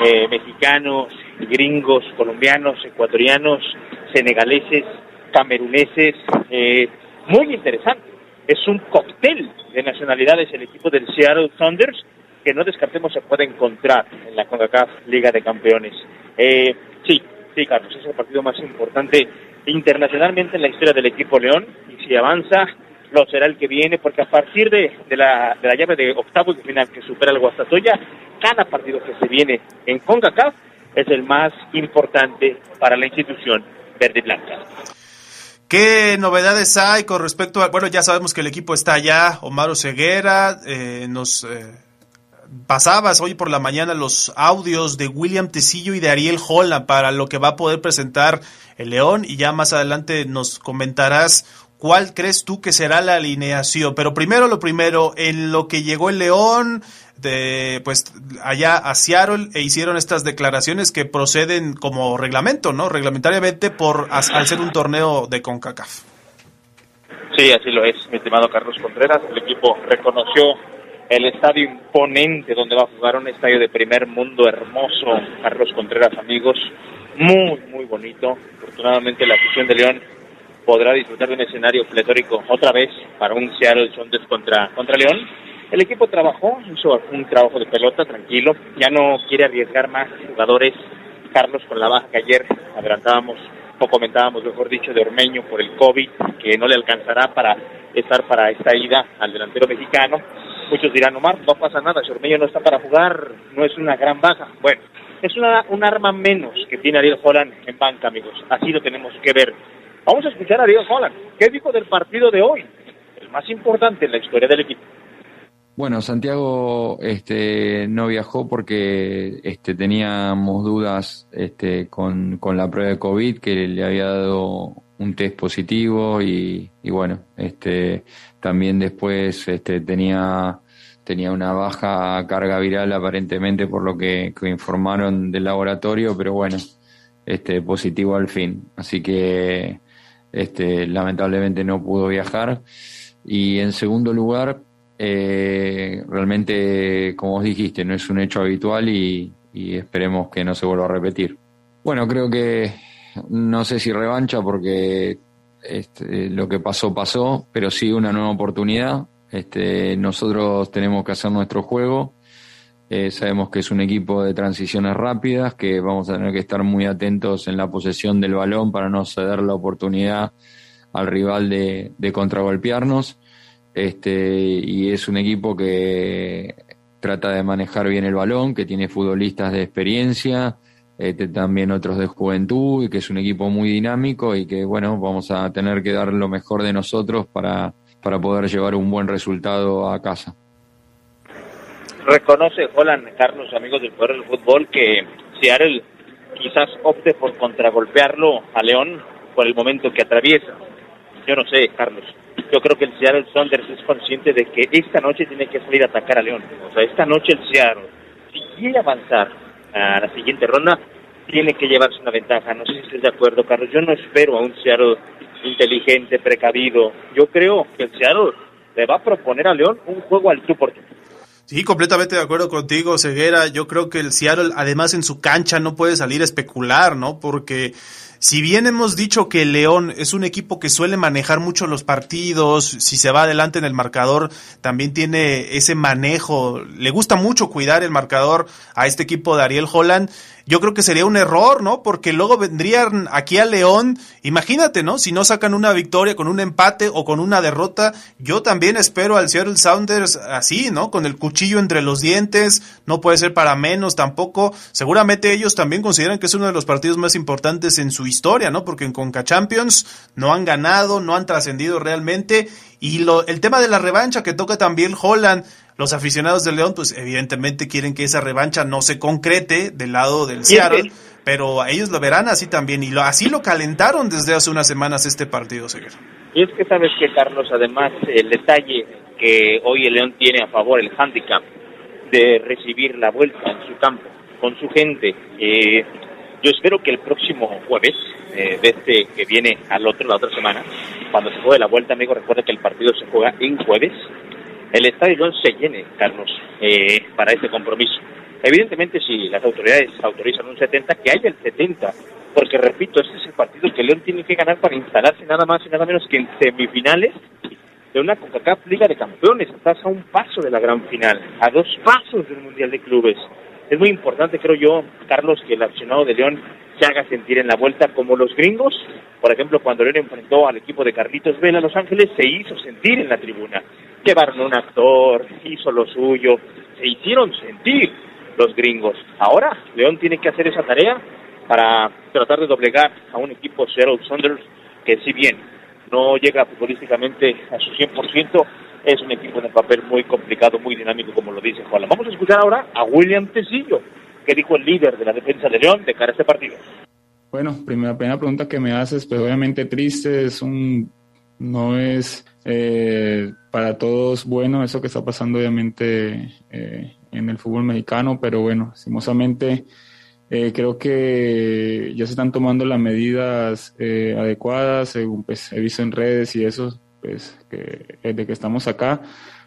eh, mexicanos, gringos, colombianos, ecuatorianos, senegaleses, cameruneses, eh, muy interesante. Es un cóctel de nacionalidades el equipo del Seattle Thunders que no descartemos se puede encontrar en la CONCACAF Liga de Campeones. Eh, sí, sí, Carlos, es el partido más importante internacionalmente en la historia del equipo León y si avanza lo será el que viene porque a partir de, la, de la llave de octavo de final que supera el Guastatoya, cada partido que se viene en CONCACAF es el más importante para la institución verde y blanca. ¿Qué novedades hay con respecto a, bueno, ya sabemos que el equipo está allá, Omar Ceguera, eh, nos eh, pasabas hoy por la mañana los audios de William Tecillo y de Ariel Holland para lo que va a poder presentar el León y ya más adelante nos comentarás cuál crees tú que será la alineación. Pero primero lo primero, en lo que llegó el León, de, pues allá a Seattle e hicieron estas declaraciones que proceden como reglamento, ¿no? Reglamentariamente por al ser un torneo de CONCACAF. Sí, así lo es, mi estimado Carlos Contreras. El equipo reconoció el estadio imponente donde va a jugar un estadio de primer mundo hermoso, Carlos Contreras, amigos, muy, muy bonito. Afortunadamente la afición de León podrá disfrutar de un escenario pletórico otra vez para un Seattle Sounders contra, contra León. El equipo trabajó, hizo un trabajo de pelota tranquilo, ya no quiere arriesgar más jugadores. Carlos con la baja que ayer adelantábamos o comentábamos, mejor dicho, de Ormeño por el COVID, que no le alcanzará para estar para esta ida al delantero mexicano. Muchos dirán, Omar, no pasa nada, si Ormeño no está para jugar, no es una gran baja. Bueno, es una, un arma menos que tiene Ariel Holland en banca, amigos. Así lo tenemos que ver. Vamos a escuchar a Ariel Holland. ¿Qué dijo del partido de hoy? El más importante en la historia del equipo. Bueno, Santiago este, no viajó porque este, teníamos dudas este, con, con la prueba de COVID que le había dado un test positivo y, y bueno, este, también después este, tenía, tenía una baja carga viral aparentemente por lo que, informaron del laboratorio, pero bueno, este, positivo al fin. Así que este, lamentablemente no pudo viajar. Y en segundo lugar, eh, realmente, como vos dijiste, no es un hecho habitual y, y esperemos que no se vuelva a repetir. Bueno, creo que no sé si revancha porque este, lo que pasó pasó, pero sí una nueva oportunidad. Este, nosotros tenemos que hacer nuestro juego. Eh, sabemos que es un equipo de transiciones rápidas, que vamos a tener que estar muy atentos en la posesión del balón para no ceder la oportunidad al rival de, contragolpearnos. Este, y es un equipo que trata de manejar bien el balón, que tiene futbolistas de experiencia, este, también otros de juventud, y que es un equipo muy dinámico y que, bueno, vamos a tener que dar lo mejor de nosotros para, para poder llevar un buen resultado a casa. Reconoce Holland, Carlos, amigos del Poder del Fútbol, que Seattle quizás opte por contragolpearlo a León por el momento que atraviesa. Yo no sé, Carlos. Yo creo que el Seattle Saunders es consciente de que esta noche tiene que salir a atacar a León. O sea, esta noche el Seattle, si quiere avanzar a la siguiente ronda, tiene que llevarse una ventaja. No sé si estás de acuerdo, Carlos. Yo no espero a un Seattle inteligente, precavido. Yo creo que el Seattle le va a proponer a León un juego al tú por tú. Sí, completamente de acuerdo contigo, Ceguera. Yo creo que el Seattle, además en su cancha, no puede salir a especular, ¿no? Porque si bien hemos dicho que León es un equipo que suele manejar mucho los partidos, si se va adelante en el marcador, también tiene ese manejo, le gusta mucho cuidar el marcador a este equipo de Ariel Holland, yo creo que sería un error, ¿no? Porque luego vendrían aquí a León, imagínate, ¿no? Si no sacan una victoria con un empate o con una derrota, yo también espero al Seattle Sounders así, ¿no? Con el cuchillo entre los dientes, no puede ser para menos tampoco. Seguramente ellos también consideran que es uno de los partidos más importantes en su historia, ¿no? Porque en Conca Champions no han ganado, no han trascendido realmente. Y lo, el tema de la revancha que toca también Holland, los aficionados del León, pues evidentemente quieren que esa revancha no se concrete del lado del Seattle, pero ellos lo verán así también y lo, así lo calentaron desde hace unas semanas este partido, Seguir. Y es que sabes que Carlos, además el detalle que hoy el León tiene a favor, el handicap de recibir la vuelta en su campo con su gente. Eh, yo espero que el próximo jueves, eh, de este que viene al otro, la otra semana, cuando se juegue la vuelta, amigo, recuerda que el partido se juega en jueves el estadio se llene, Carlos, eh, para este compromiso. Evidentemente, si las autoridades autorizan un 70, que haya el 70, porque repito, este es el partido que León tiene que ganar para instalarse nada más y nada menos que en semifinales de una CONCACAF Liga de Campeones. Estás a un paso de la gran final, a dos pasos del Mundial de Clubes. Es muy importante, creo yo, Carlos, que el accionado de León se haga sentir en la vuelta como los gringos. Por ejemplo, cuando León enfrentó al equipo de Carlitos Vela Los Ángeles, se hizo sentir en la tribuna llevaron un actor, hizo lo suyo, se hicieron sentir los gringos. Ahora León tiene que hacer esa tarea para tratar de doblegar a un equipo Seattle Saunders que si bien no llega futbolísticamente a su 100%, es un equipo de papel muy complicado, muy dinámico, como lo dice Juan. Vamos a escuchar ahora a William Tecillo, que dijo el líder de la defensa de León de cara a este partido. Bueno, primera, primera pregunta que me haces, pues obviamente triste, es un, no es eh, para todos bueno eso que está pasando obviamente eh, en el fútbol mexicano, pero bueno, simosamente eh, creo que ya se están tomando las medidas adecuadas, según pues, he visto en redes y eso, pues que, de que estamos acá.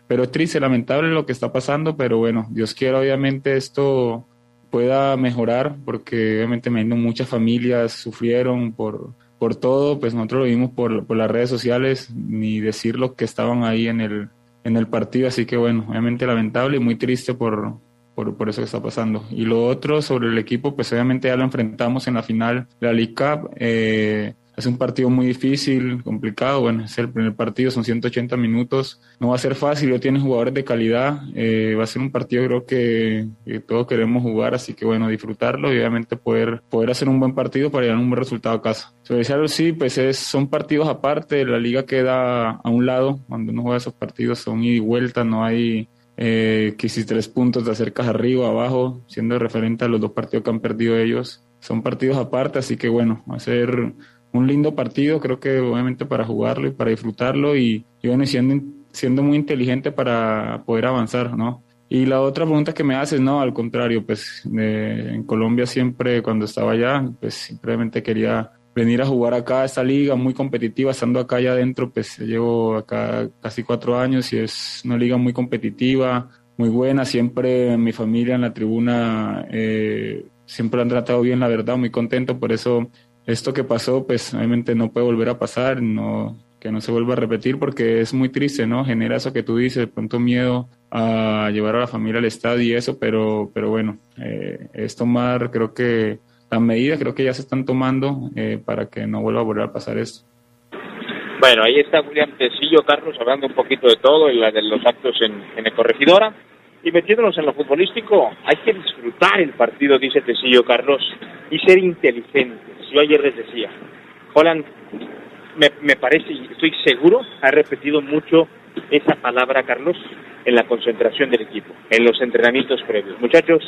Pero es triste, lamentable lo que está pasando, pero bueno, Dios quiera obviamente esto pueda mejorar, porque obviamente muchas familias sufrieron por por todo, pues nosotros lo vimos por, por, las redes sociales, ni decir lo que estaban ahí en el, en el partido, así que bueno, obviamente lamentable y muy triste por, por, por, eso que está pasando. Y lo otro sobre el equipo, pues obviamente ya lo enfrentamos en la final de la League Cup. Eh, es un partido muy difícil, complicado. Bueno, es el primer partido, son 180 minutos. No va a ser fácil, yo tiene jugadores de calidad. Eh, va a ser un partido, creo que, todos queremos jugar, así que bueno, disfrutarlo y obviamente poder, poder hacer un buen partido para llegar a un buen resultado a casa. Sobre sí, pues es, son partidos aparte, la liga queda a un lado. Cuando uno juega esos partidos son ida y vuelta, no hay eh, que si tres puntos te acercas arriba, abajo, siendo referente a los dos partidos que han perdido ellos. Son partidos aparte, así que bueno, ser un lindo partido, creo que obviamente para jugarlo y para disfrutarlo y, bueno, siendo, siendo muy inteligente para poder avanzar, ¿no? Y la otra pregunta que me haces, no, al contrario, pues en Colombia siempre cuando estaba allá, pues simplemente quería venir a jugar acá a esta liga muy competitiva, estando acá ya adentro, pues llevo acá casi cuatro años y es una liga muy competitiva, muy buena, siempre mi familia en la tribuna eh, siempre han tratado bien, la verdad, muy contento. Por eso esto que pasó, pues obviamente no puede volver a pasar, no que no se vuelva a repetir porque es muy triste, ¿no? Genera eso que tú dices, de pronto miedo a llevar a la familia al estadio y eso, pero, pero bueno, eh, es tomar, creo que las medidas creo que ya se están tomando eh, para que no vuelva a volver a pasar esto. Bueno, ahí está Julián Tecillo, Carlos, hablando un poquito de todo, y la de los actos en, en el Corregidora. Y metiéndonos en lo futbolístico, hay que disfrutar el partido, dice Tecillo, Carlos, y ser inteligentes. Yo ayer les decía, Holland, me, me parece, y estoy seguro, ha repetido mucho esa palabra, Carlos, en la concentración del equipo, en los entrenamientos previos. Muchachos,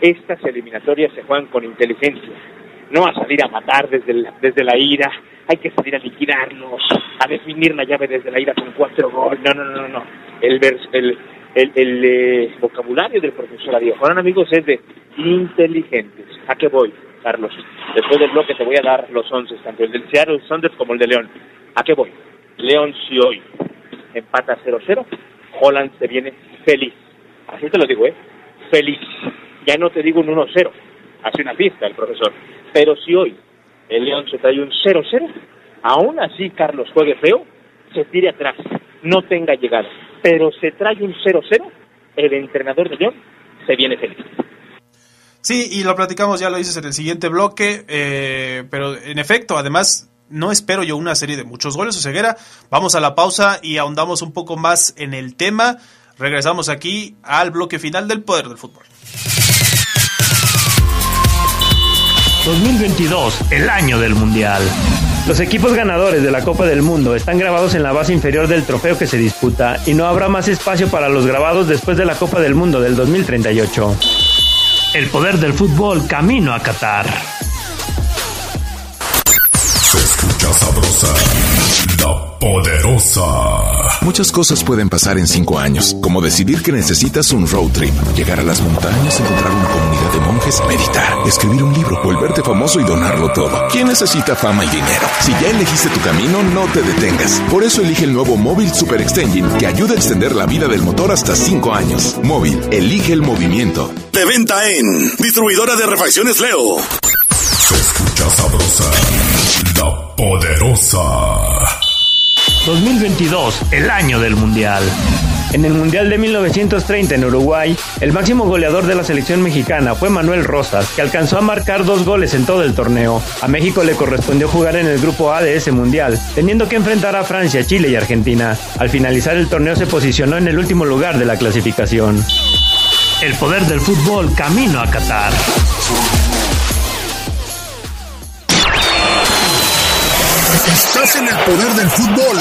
estas eliminatorias se juegan con inteligencia, no a salir a matar desde, desde la ira, hay que salir a liquidarlos, a definir la llave desde la ira con cuatro goles. No, no, no, no. El, el, el, el eh, vocabulario del profesor Adiós. Ahora, amigos, es de inteligentes. ¿A qué voy, Carlos? Después del bloque te voy a dar los once, tanto el del Seattle Sanders como el de León. ¿A qué voy? León, si hoy empata 0-0, Holland se viene feliz. Así te lo digo, ¿eh? Feliz. Ya no te digo un 1-0. Hace una pista el profesor. Pero si hoy el León se trae un 0-0, aún así Carlos juegue feo, se tire atrás, no tenga llegada, pero se trae un 0-0, el entrenador de León se viene feliz. Sí, y lo platicamos, ya lo dices en el siguiente bloque, eh, pero en efecto, además, no espero yo una serie de muchos goles o ceguera. Vamos a la pausa y ahondamos un poco más en el tema. Regresamos aquí al bloque final del Poder del Fútbol. 2022, el año del Mundial. Los equipos ganadores de la Copa del Mundo están grabados en la base inferior del trofeo que se disputa y no habrá más espacio para los grabados después de la Copa del Mundo del 2038. El poder del fútbol camino a Qatar. La poderosa. Muchas cosas pueden pasar en cinco años, como decidir que necesitas un road trip, llegar a las montañas, encontrar una comunidad de monjes, meditar, escribir un libro, volverte famoso y donarlo todo. ¿Quién necesita fama y dinero? Si ya elegiste tu camino, no te detengas. Por eso elige el nuevo Móvil Super Extension que ayuda a extender la vida del motor hasta cinco años. Móvil, elige el movimiento. De venta en Distribuidora de Refacciones Leo. Escucha sabrosa, la poderosa. 2022, el año del Mundial. En el Mundial de 1930 en Uruguay, el máximo goleador de la selección mexicana fue Manuel Rosas, que alcanzó a marcar dos goles en todo el torneo. A México le correspondió jugar en el grupo A de ese Mundial, teniendo que enfrentar a Francia, Chile y Argentina. Al finalizar el torneo se posicionó en el último lugar de la clasificación. El poder del fútbol camino a Qatar. Estás en el poder del fútbol.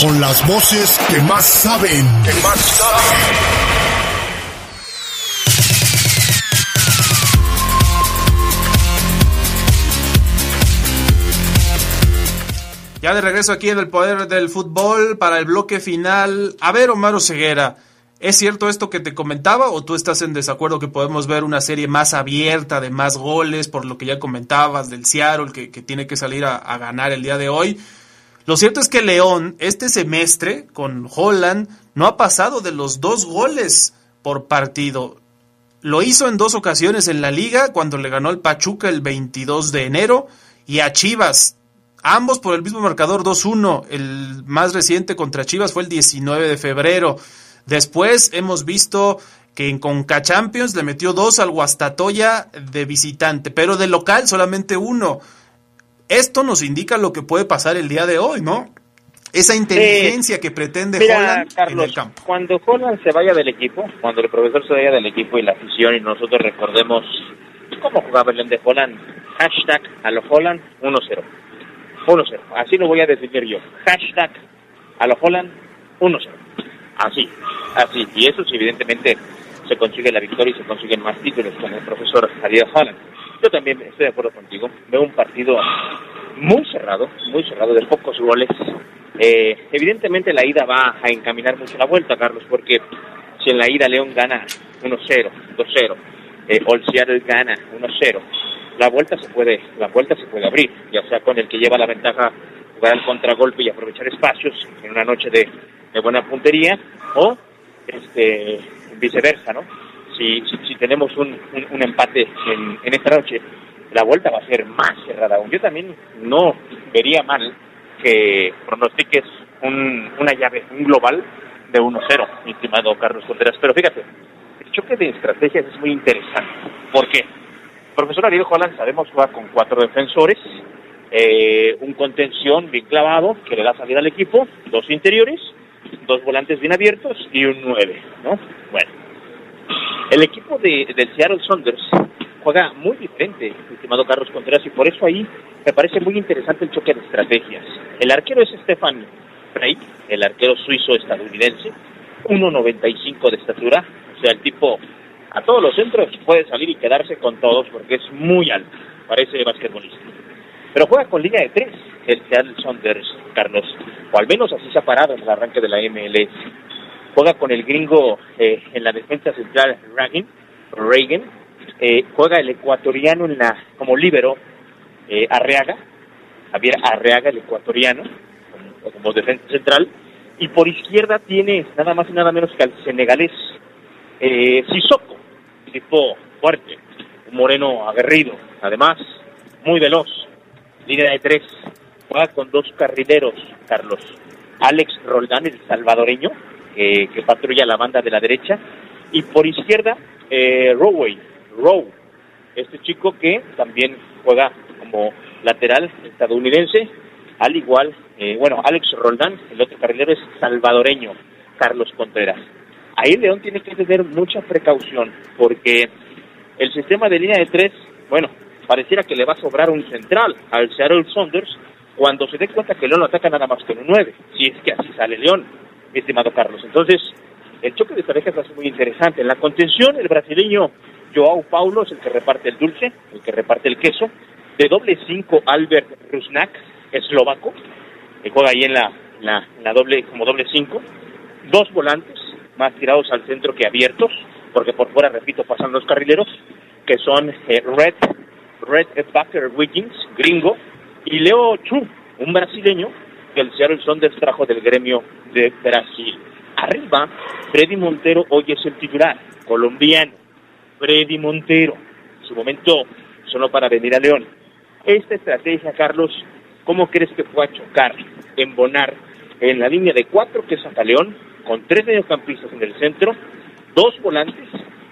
Con las voces que más saben. Que más saben. Ya de regreso aquí en el poder del fútbol para el bloque final. A ver, Omar Ceguera, ¿es cierto esto que te comentaba o tú estás en desacuerdo que podemos ver una serie más abierta, de más goles, por lo que ya comentabas del Seattle, que, que tiene que salir a, a ganar el día de hoy? Lo cierto es que León, este semestre, con Holland, no ha pasado de los dos goles por partido. Lo hizo en dos ocasiones en la liga, cuando le ganó al Pachuca el 22 de enero, y a Chivas, ambos por el mismo marcador 2-1. El más reciente contra Chivas fue el 19 de febrero. Después hemos visto que en Conca Champions le metió dos al Guastatoya de visitante, pero de local solamente uno. Esto nos indica lo que puede pasar el día de hoy, ¿no? Esa inteligencia eh, que pretende mira, Holland Carlos, en el campo. Cuando Holland se vaya del equipo, cuando el profesor se vaya del equipo y la afición y nosotros recordemos cómo jugaba el de Holland, hashtag a lo Holland 1-0. 1-0. Así lo voy a definir yo. Hashtag a lo Holland 1-0. Así, así. Y eso sí, evidentemente se consigue la victoria y se consiguen más títulos con el profesor Ariel Holland. Yo también estoy de acuerdo contigo. Veo un partido muy cerrado, muy cerrado, de pocos goles. Eh, evidentemente la ida va a encaminar mucho la vuelta, Carlos, porque si en la ida León gana 1-0, 2-0, eh, gana 1-0, la vuelta se puede, la vuelta se puede abrir, ya sea con el que lleva la ventaja jugar al contragolpe y aprovechar espacios en una noche de, de buena puntería, o este viceversa, ¿no? si, si, tenemos un, un, empate en, esta noche, la vuelta va a ser más cerrada aún. Yo también no vería mal que pronostiques un, una llave, un global de 1-0, mi estimado Carlos Contreras. Pero fíjate, el choque de estrategias es muy interesante. ¿Por qué? Profesor Ariel Holland, sabemos, juega con cuatro defensores, eh, un contención bien clavado que le da salida al equipo, dos interiores, dos volantes bien abiertos y un 9, ¿no? Bueno, el equipo de, del Seattle Saunders juega muy diferente, estimado Carlos Contreras, y por eso ahí me parece muy interesante el choque de estrategias. El arquero es Stefan Frey, el arquero suizo-estadounidense, 1.95 de estatura, o sea, el tipo a todos los centros puede salir y quedarse con todos porque es muy alto, parece basquetbolista. Pero juega con línea de tres, el Seattle Saunders, Carlos, o al menos así se ha parado en el arranque de la MLS. Juega con el gringo eh, en la defensa central Reagan, Reagan. Eh, juega el ecuatoriano en la como líbero eh, Arreaga, Javier Arreaga, el ecuatoriano, como, defensa central. Y por izquierda tiene nada más y nada menos que al senegalés eh, Sissoko, tipo fuerte, un moreno aguerrido, además muy veloz, línea de tres, juega con dos carrileros, Carlos. Alex Roldán, el salvadoreño, que patrulla la banda de la derecha, y por izquierda, eh, Rowway, Row, este chico que también juega como lateral estadounidense, al igual, eh, bueno, Alex Roldán, el otro carrilero es salvadoreño, Carlos Contreras. Ahí León tiene que tener mucha precaución, porque el sistema de línea de tres, bueno, pareciera que le va a sobrar un central al Seattle Saunders cuando se dé cuenta que León lo ataca nada más con un 9, si es que así sale León, estimado Carlos. Entonces, el choque de parejas va a ser muy interesante. En la contención, el brasileño Joao Paulo es el que reparte el dulce, el que reparte el queso. De doble 5, Albert Rusnak, eslovaco, que juega ahí en la, la, doble, como doble 5. Dos volantes, más tirados al centro que abiertos, porque por fuera, repito, pasan los carrileros, que son eh, Red Red Bucker Wiggins, gringo, y Leo Chu, un brasileño que el Seattle Saunders trajo del gremio de Brasil. Arriba, Freddy Montero hoy es el titular, colombiano. Freddy Montero, su momento sonó para venir a León. Esta estrategia, Carlos, ¿cómo crees que pueda chocar, embonar en la línea de cuatro que Santa León, con tres mediocampistas en el centro, dos volantes,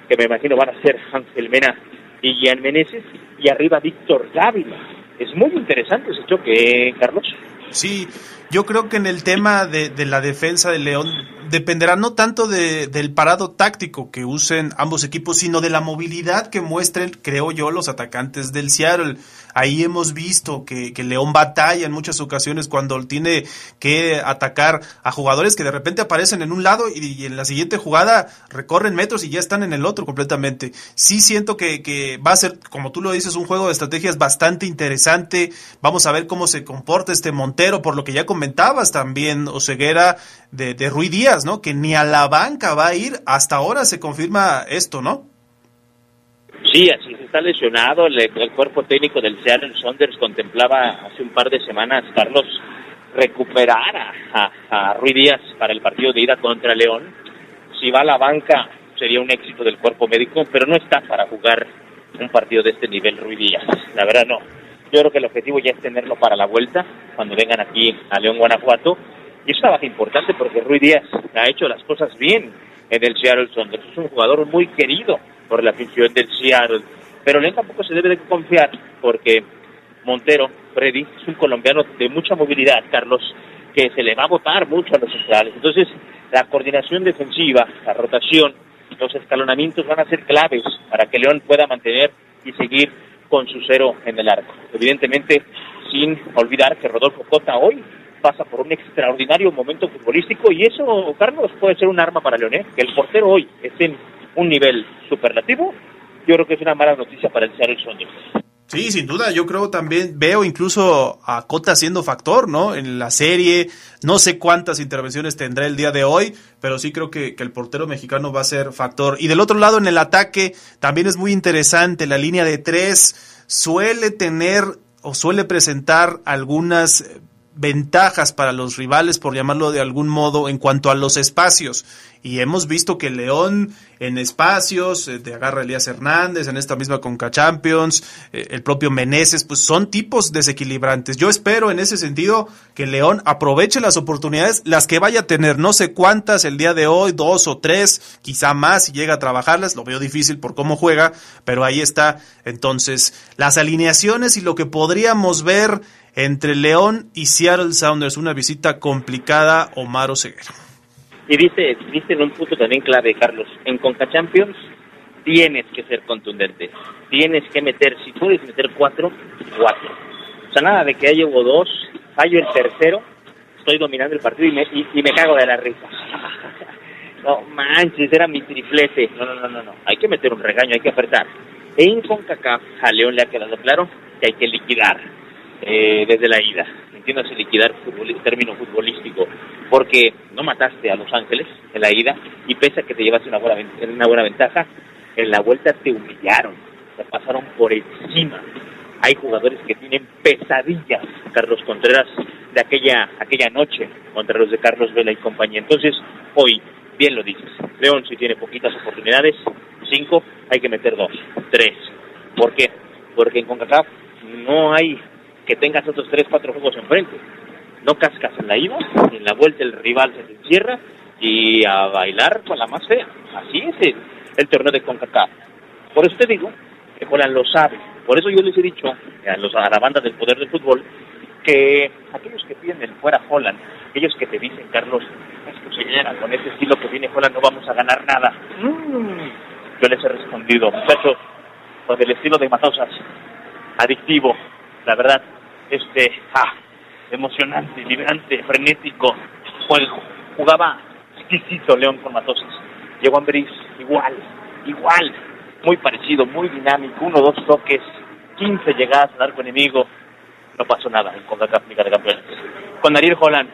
que me imagino van a ser Ángel Mena Gian Meneses, y arriba Víctor Dávila. Es muy interesante ese choque, Carlos. Sí, yo creo que en el tema de, de la defensa de León dependerá no tanto de, del parado táctico que usen ambos equipos, sino de la movilidad que muestren, creo yo, los atacantes del Seattle. Ahí hemos visto que, que León batalla en muchas ocasiones cuando tiene que atacar a jugadores que de repente aparecen en un lado y, en la siguiente jugada recorren metros y ya están en el otro completamente. Sí siento que, que va a ser, como tú lo dices, un juego de estrategias bastante interesante. Vamos a ver cómo se comporta este Montero, por lo que ya comentabas también, Oseguera, de, de Rui Díaz, ¿no? Que ni a la banca va a ir. Hasta ahora se confirma esto, ¿no? Sí, así se está lesionado. El, cuerpo técnico del Seattle Saunders contemplaba hace un par de semanas, Carlos, recuperar a, a, Rui Díaz para el partido de ida contra León. Si va a la banca, sería un éxito del cuerpo médico, pero no está para jugar un partido de este nivel Rui Díaz. La verdad, no. Yo creo que el objetivo ya es tenerlo para la vuelta, cuando vengan aquí a León, Guanajuato y es una baja importante porque Rui Díaz ha hecho las cosas bien en el Seattle Saunders. Es un jugador muy querido por la afición del Seattle. Pero León tampoco se debe de confiar porque Montero, Freddy, es un colombiano de mucha movilidad, Carlos, que se le va a votar mucho a los centrales. Entonces, la coordinación defensiva, la rotación, los escalonamientos van a ser claves para que León pueda mantener y seguir con su cero en el arco. Evidentemente, sin olvidar que Rodolfo Cota hoy pasa por un extraordinario momento futbolístico y eso, Carlos, puede ser un arma para Leoné, que el portero hoy esté en un nivel superlativo, yo creo que es una mala noticia para el Seattle Sounders. Sí, sin duda, yo creo también, veo incluso a Cota siendo factor, ¿no? En la serie, no sé cuántas intervenciones tendrá el día de hoy, pero sí creo que, que, el portero mexicano va a ser factor. Y del otro lado, en el ataque, también es muy interesante, la línea de tres suele tener o suele presentar algunas ventajas para los rivales, por llamarlo de algún modo, en cuanto a los espacios. Y hemos visto que León en espacios, eh, agarra Elías Hernández, en esta misma Conca Champions, eh, el propio Meneses, pues son tipos desequilibrantes. Yo espero en ese sentido que León aproveche las oportunidades, las que vaya a tener, no sé cuántas el día de hoy, dos o tres, quizá más si llega a trabajarlas, lo veo difícil por cómo juega, pero ahí está entonces las alineaciones y lo que podríamos ver entre León y Seattle Sounders, una visita complicada, Omar Oseguera. Y dice, dice en un punto también clave, Carlos, en Conca Champions tienes que ser contundente, tienes que meter, si puedes meter cuatro, cuatro. O sea, nada de que ya llevo dos, fallo el tercero, estoy dominando el partido y me, y, me cago de la risa. no manches, era mi triplete. No, no, no, no, no, hay que meter un regaño, hay que apretar. En CONCACAF a León le ha quedado claro que hay que liquidar eh, desde la ida. Entiéndase liquidar término futbolístico, porque no mataste a Los Ángeles en la ida y pese a que te llevaste una buena, una buena ventaja, en la vuelta te humillaron, te pasaron por encima. Hay jugadores que tienen pesadillas, Carlos Contreras, de aquella, aquella noche contra los de Carlos Vela y compañía. Entonces, hoy, bien lo dices, León si tiene poquitas oportunidades, cinco, hay que meter dos, tres. ¿Por qué? Porque en CONCACAF no hay que tengas otros tres, cuatro juegos enfrente. No cascas en la ida, en la vuelta el rival se te encierra y a bailar con la más fea. Así es el, torneo de CONCACAF. Por eso te digo que Holland lo sabe. Por eso yo les he dicho a, los, a la banda del poder del fútbol que aquellos que piden el fuera Holland, aquellos que te dicen, Carlos, es que con ese estilo que viene Holland no vamos a ganar nada. Mm. Yo les he respondido, muchachos, con el estilo de Matosas, adictivo, la verdad, este, ah, emocionante, vibrante, frenético juego. Jugaba exquisito León con Matosas. Llegó Ambris, igual, igual, muy parecido, muy dinámico, uno, dos toques, 15 llegadas al arco enemigo, no pasó nada en CONCACAF Liga de Campeones. Con Ariel Holland,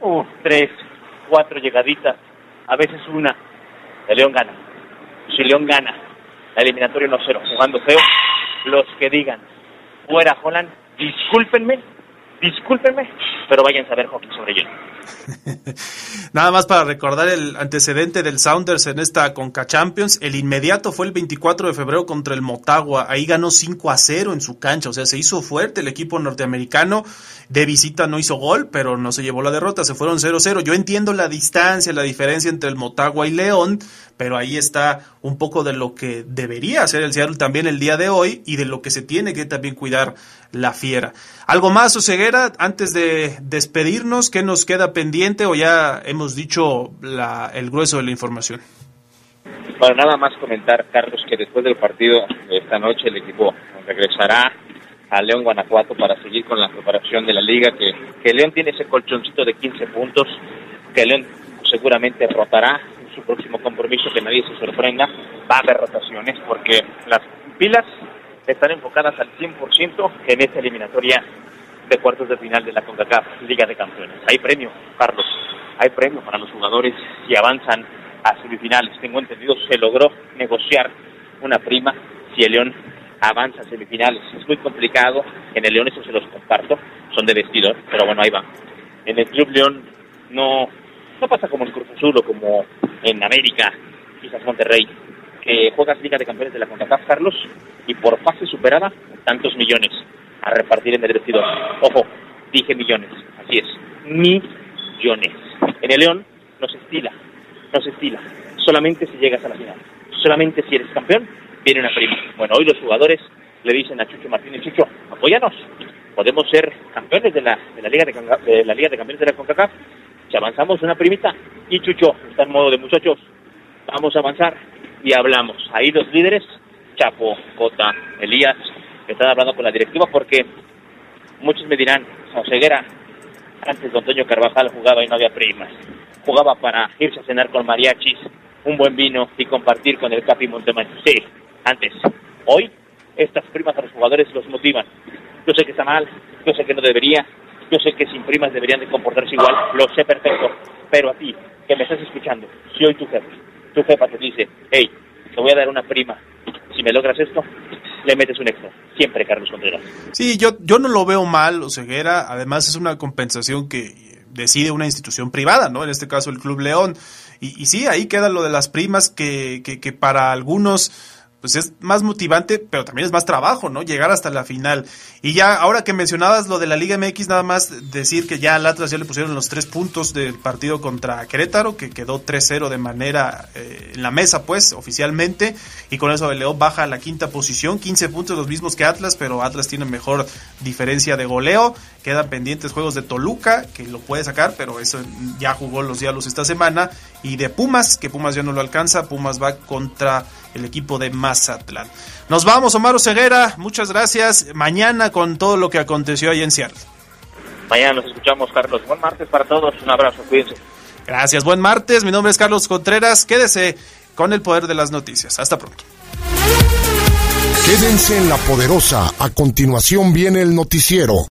uh, tres, cuatro llegaditas, a veces una, el León gana. Si León gana, la eliminatoria 1-0, jugando feo, los que digan, fuera Holland, discúlpenme, discúlpenme, pero vayan a ver hockey sobre hielo. Nada más para recordar el antecedente del Sounders en esta Conca Champions, el inmediato fue el 24 de febrero contra el Motagua, ahí ganó 5 a 0 en su cancha, o sea, se hizo fuerte el equipo norteamericano, de visita no hizo gol, pero no se llevó la derrota, se fueron 0-0. Yo entiendo la distancia, la diferencia entre el Motagua y León, pero ahí está un poco de lo que debería hacer el Seattle también el día de hoy y de lo que se tiene que también cuidar la fiera. ¿Algo más, Oseguera, antes de despedirnos? ¿Qué nos queda pendiente o ya hemos dicho la, el grueso de la información? Bueno, nada más comentar, Carlos, que después del partido de esta noche el equipo regresará a León, Guanajuato, para seguir con la preparación de la liga, que, que León tiene ese colchoncito de 15 puntos, que León seguramente rotará su próximo compromiso, que nadie se sorprenda, va a haber rotaciones, porque las pilas están enfocadas al 100% en esta eliminatoria de cuartos de final de la CONCACAF Liga de Campeones. Hay premio, Carlos, hay premio para los jugadores si avanzan a semifinales. Tengo entendido, se logró negociar una prima si el León avanza a semifinales. Es muy complicado, en el León eso se los comparto, son de vestidor, pero bueno, ahí va. En el Club León no, no pasa como en Cruz Azul o como en América, quizás Monterrey, que juegas Liga de Campeones de la CONCACAF, Carlos, y por fase superada, tantos millones a repartir en el vestidor. Ojo, dije millones, así es, millones. En el León no se estila, no se estila, solamente si llegas a la final, solamente si eres campeón, viene una prima. Bueno, hoy los jugadores le dicen a Chucho Martínez, Chucho, apóyanos, podemos ser campeones de la, de Liga de, la Liga de Campeones de la CONCACAF, si avanzamos una primita, y Chucho está en modo de muchachos, vamos a avanzar, y hablamos. Ahí los líderes, Chapo, Cota, Elías, están hablando con la directiva porque muchos me dirán, Ceguera, antes Don Antonio Carvajal jugaba y no había primas. Jugaba para irse a cenar con mariachis, un buen vino y compartir con el Capi Montemán. Sí, antes. Hoy, estas primas a los jugadores los motivan. Yo sé que está mal, yo sé que no debería, yo sé que sin primas deberían de comportarse igual, lo sé perfecto, pero a ti, que me estás escuchando, si hoy tu jefe tu jefa te dice, hey, te voy a dar una prima, si me logras esto, le metes un extra. Siempre, Carlos Contreras. Sí, yo, yo no lo veo mal, o ceguera. Además, es una compensación que decide una institución privada, ¿no? En este caso, el Club León. Y, y sí, ahí queda lo de las primas que, que, que para algunos pues es más motivante, pero también es más trabajo, ¿no? Llegar hasta la final. Y ya, ahora que mencionabas lo de la Liga MX, nada más decir que ya al Atlas ya le pusieron los tres puntos del partido contra Querétaro, que quedó 3-0 de manera eh, en la mesa, pues, oficialmente. Y con eso el baja a la quinta posición, 15 puntos los mismos que Atlas, pero Atlas tiene mejor diferencia de goleo. Quedan pendientes juegos de Toluca, que lo puede sacar, pero eso ya jugó los diablos esta semana. Y de Pumas, que Pumas ya no lo alcanza, Pumas va contra el equipo de Mazatlán. Nos vamos, Omar Ceguera, muchas gracias. Mañana con todo lo que aconteció ahí en Seattle. Mañana nos escuchamos, Carlos. Buen martes para todos, un abrazo, cuídense. Gracias, buen martes. Mi nombre es Carlos Contreras. Quédese con el poder de las noticias. Hasta pronto. Quédense en la poderosa. A continuación viene el noticiero.